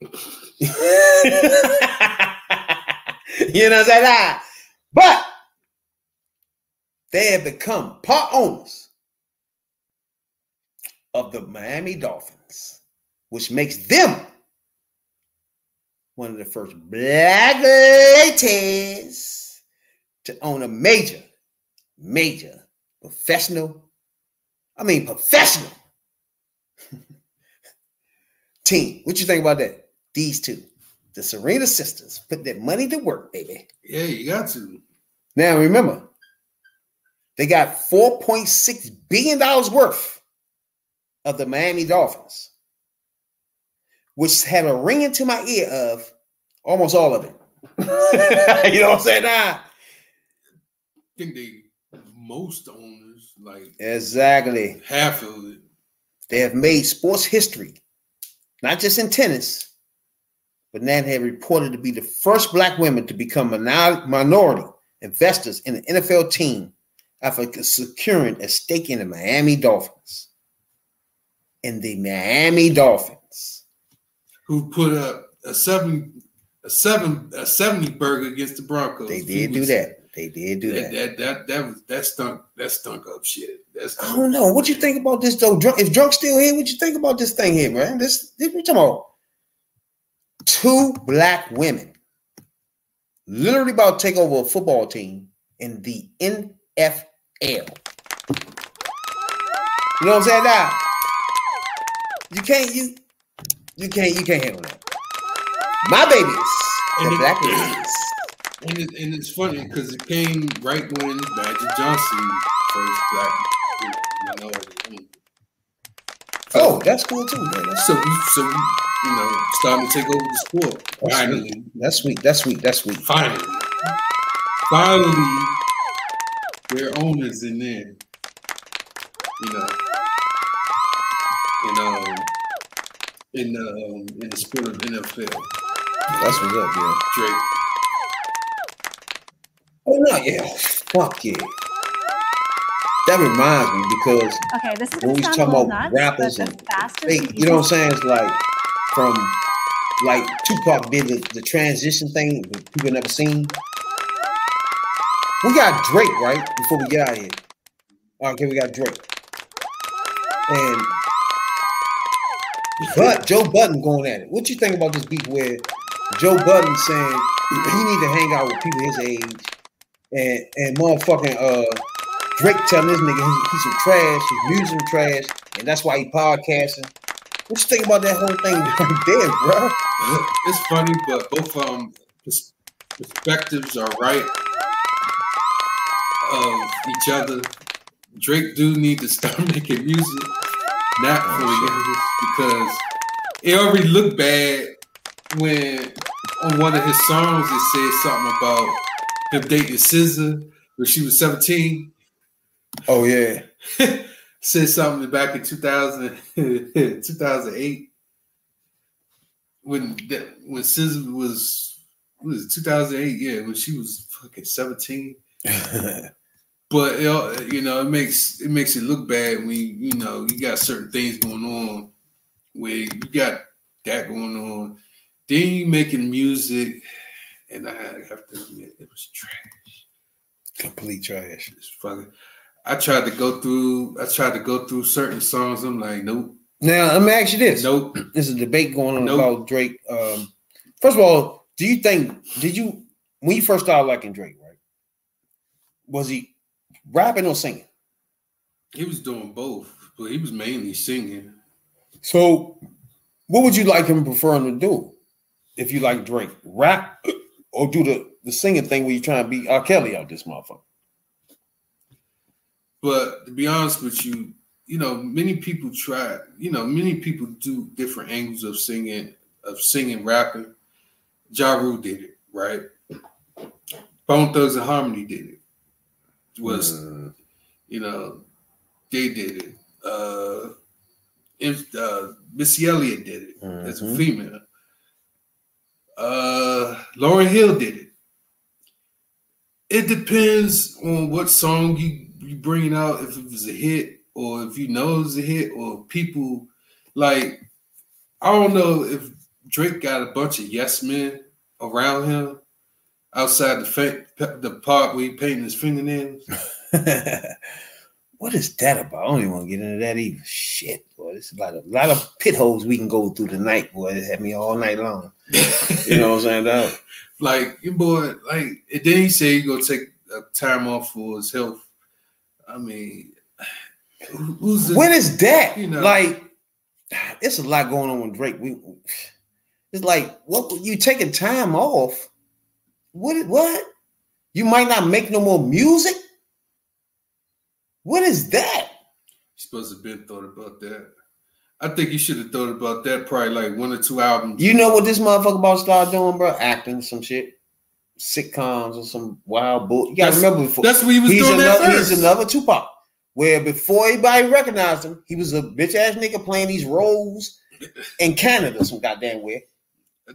you know what I'm saying? Ah, But they have become part owners of the Miami Dolphins, which makes them one of the first black ladies to own a major, major professional, I mean professional team. What you think about that? These two, the Serena sisters, put their money to work, baby. Yeah, you got to. Now remember, they got $4.6 billion worth of the Miami Dolphins, which had a ring into my ear of almost all of it. you know what I'm saying? Nah. I think they most owners, like Exactly. half of it. They have made sports history, not just in tennis, but now they have reported to be the first black women to become minor- minority investors in an NFL team after securing a stake in the Miami Dolphins. In the Miami Dolphins. Who put up a seven, a seven, a seventy burger against the Broncos? They He did do that. They did do That, that. that that that was that stunk that stunk up shit. That's I don't know. What you think about this though? Drunk, if Drunk's still here, what you think about this thing here, man? This, this we talking about two black women literally about to take over a football team in the NFL. You know what I'm saying? Now, you can't you you can't you can't handle that. My babies, And the it- black ladies. And, it, and it's funny because it came right when Magic Johnson first black minority. Oh, that's cool too, man. That's, So we, so we, you know, starting to take over the sport. That's Finally, that's sweet. That's sweet. That's sweet. finally, finally, we're owners in there. You know, in the um, in the sport of NFL, That's what's up, yeah. Drake. Oh no, yeah. Fuck yeah. That reminds me because Okay, this is when we sound talking about nuts, rappers and the they, you know what I'm saying? It's like from like Tupac did the, the transition thing that people never seen. We got Drake, right? Before we get out of here. Okay, we got Drake. And but Joe Budden going at it. What you think about this beef where Joe Budden saying he need to hang out with people his age and and motherfucking uh Drake telling this nigga he's, he's some trash, his music trash, and that's why he podcasting. What you think about that whole thing right there, bro? It's funny, but both them perspectives are right of each other. Drake do need to start making music, not oh, for the youngest, because it already looked bad when on one of his songs it said something about him dating SZA when she was 17. Oh yeah. said something back in 2000, 2008 when that, when SZA was was it, 2008 yeah when she was fucking 17 but it, you know it makes it makes it look bad when you, you know you got certain things going on where you got that going on then you making music and I have to admit it was trash Complete trash. it's fucking I tried to go through I tried to go through certain songs I'm like nope Now let me ask you this. nope There's a debate going on Nope. about Drake. Um, first of all, do you think did you when you first started liking Drake, right? Was he rapping or singing? He was doing both, but he was mainly singing. So, what would you like him prefer him to do? If you like Drake, rap or do the the singing thing where you trying to beat R. Kelly out this motherfucker? But to be honest with you, you know, many people try, you know, many people do different angles of singing. of singing, rapping. Ja Rule did it, right? Bone Thugs and Harmony did it. Was Mm, you know, they did it. Uh, if, uh Missy Elliott did it as a Mhm. female. Uh, Lauryn Hill did it. It depends on what song you you bringing out. If it was a hit, or if you know it was a hit, or people like. I don't know if Drake got a bunch of yes men around him outside the fa- the part where he painting his fingernails. what is that about? I don't even want to get into that either. Shit, boy. There's a lot of lot of pit holes we can go through tonight, boy. It had me all night long. You know what I'm saying, dog? like your boy, like and then he said he gonna take a time off for his health. I mean, who's the, When is that? You know. Like, it's a lot going on with Drake. We, it's like, what? You taking time off? What? What? You might not make no more music. What is that? You supposed to have been thought about that? I think you should have thought about that probably like one or two albums. You know what this motherfucker about to start doing, bro? Acting some shit, sitcoms or some wild bull. You gotta That's- remember before That's what he was he's doing another, he's another Tupac. Where before anybody recognized him, he was a bitch ass nigga playing these roles in Canada, some goddamn where.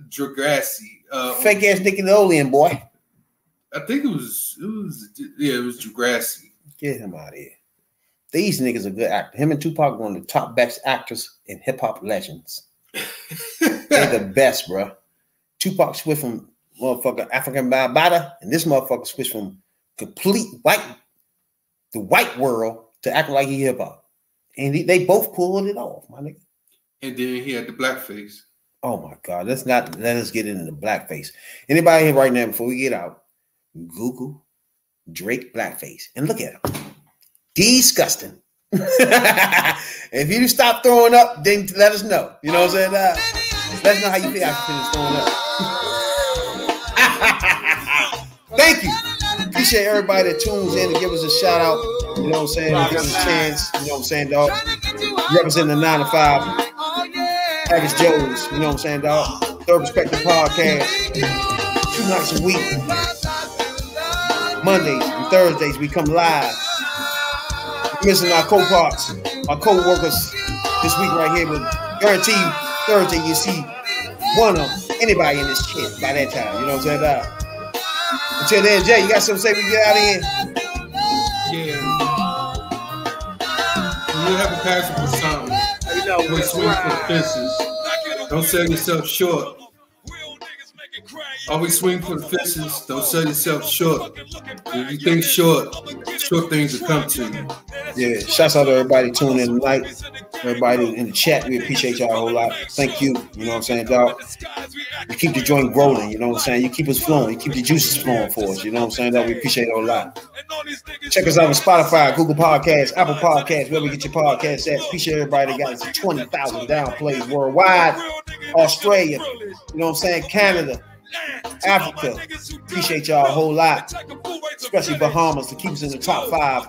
Degrassi. Uh, Fake ass Nickelodeon boy. I think it was. It was. Yeah, it was Degrassi. Get him out of here. These niggas are good actors. Him and Tupac one of the top best actors in hip hop legends. They're the best, bro. Tupac switched from motherfucker African Bambaataa, and this motherfucker switched from complete white, the white world to acting like he hip hop. And he- they both pulled it off, my nigga. and then he had the blackface. Oh my God. Let's not let us get into the blackface. Anybody here right now before we get out, Google Drake blackface and look at him. Disgusting. if you stop throwing up, then let us know. You know what I'm saying? Uh, let us know how you feel after finish throwing up. Thank you. Appreciate everybody that tunes in to give us a shout out. You know what I'm saying? Give us a chance. You know what I'm saying, dog? Representing the 9 to 5. Package Joe's, you know what I'm saying, dog? Third Perspective Podcast. Two nights a week. Mondays and Thursdays, we come live. Missing our co-parts, our co-workers this week right here, but guarantee Thursday you see one of anybody in this shit by that time. You know what I'm saying, dog? Until then, Jay, you got something to say? We get out of here. Yeah. You have a passion fences. Don't sell yourself short. Always swing for the fences. Don't sell yourself short. If you think short, short things will come to you. Yeah, shouts out to everybody tuning in tonight. Everybody in the chat, we appreciate y'all a whole lot. Thank you. You know what I'm saying, dog? You keep the joint rolling, you know what I'm saying? You keep us flowing, you keep the juices flowing for us, you know what I'm saying? Dog? We appreciate it a lot. Check us out on Spotify, Google Podcasts, Apple Podcasts, wherever you get your podcasts at. Appreciate everybody that got us to 20,000 downplays worldwide. Australia, you know what I'm saying? Canada, Africa. Appreciate y'all a whole lot, especially Bahamas to keep us in the top five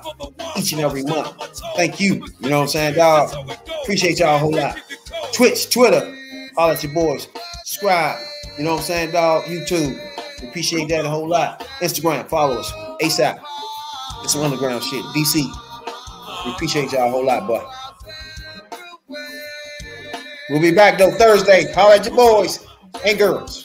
each and every month. Thank you. You know what I'm saying, dog? Appreciate y'all a whole lot. Twitch, Twitter, all at your boys. Subscribe. You know what I'm saying, dog? YouTube. Appreciate that a whole lot. Instagram, follow us. ASAP. It's some underground shit. DC. We appreciate y'all a whole lot, boy. We'll be back though Thursday. Holla at your boys and girls.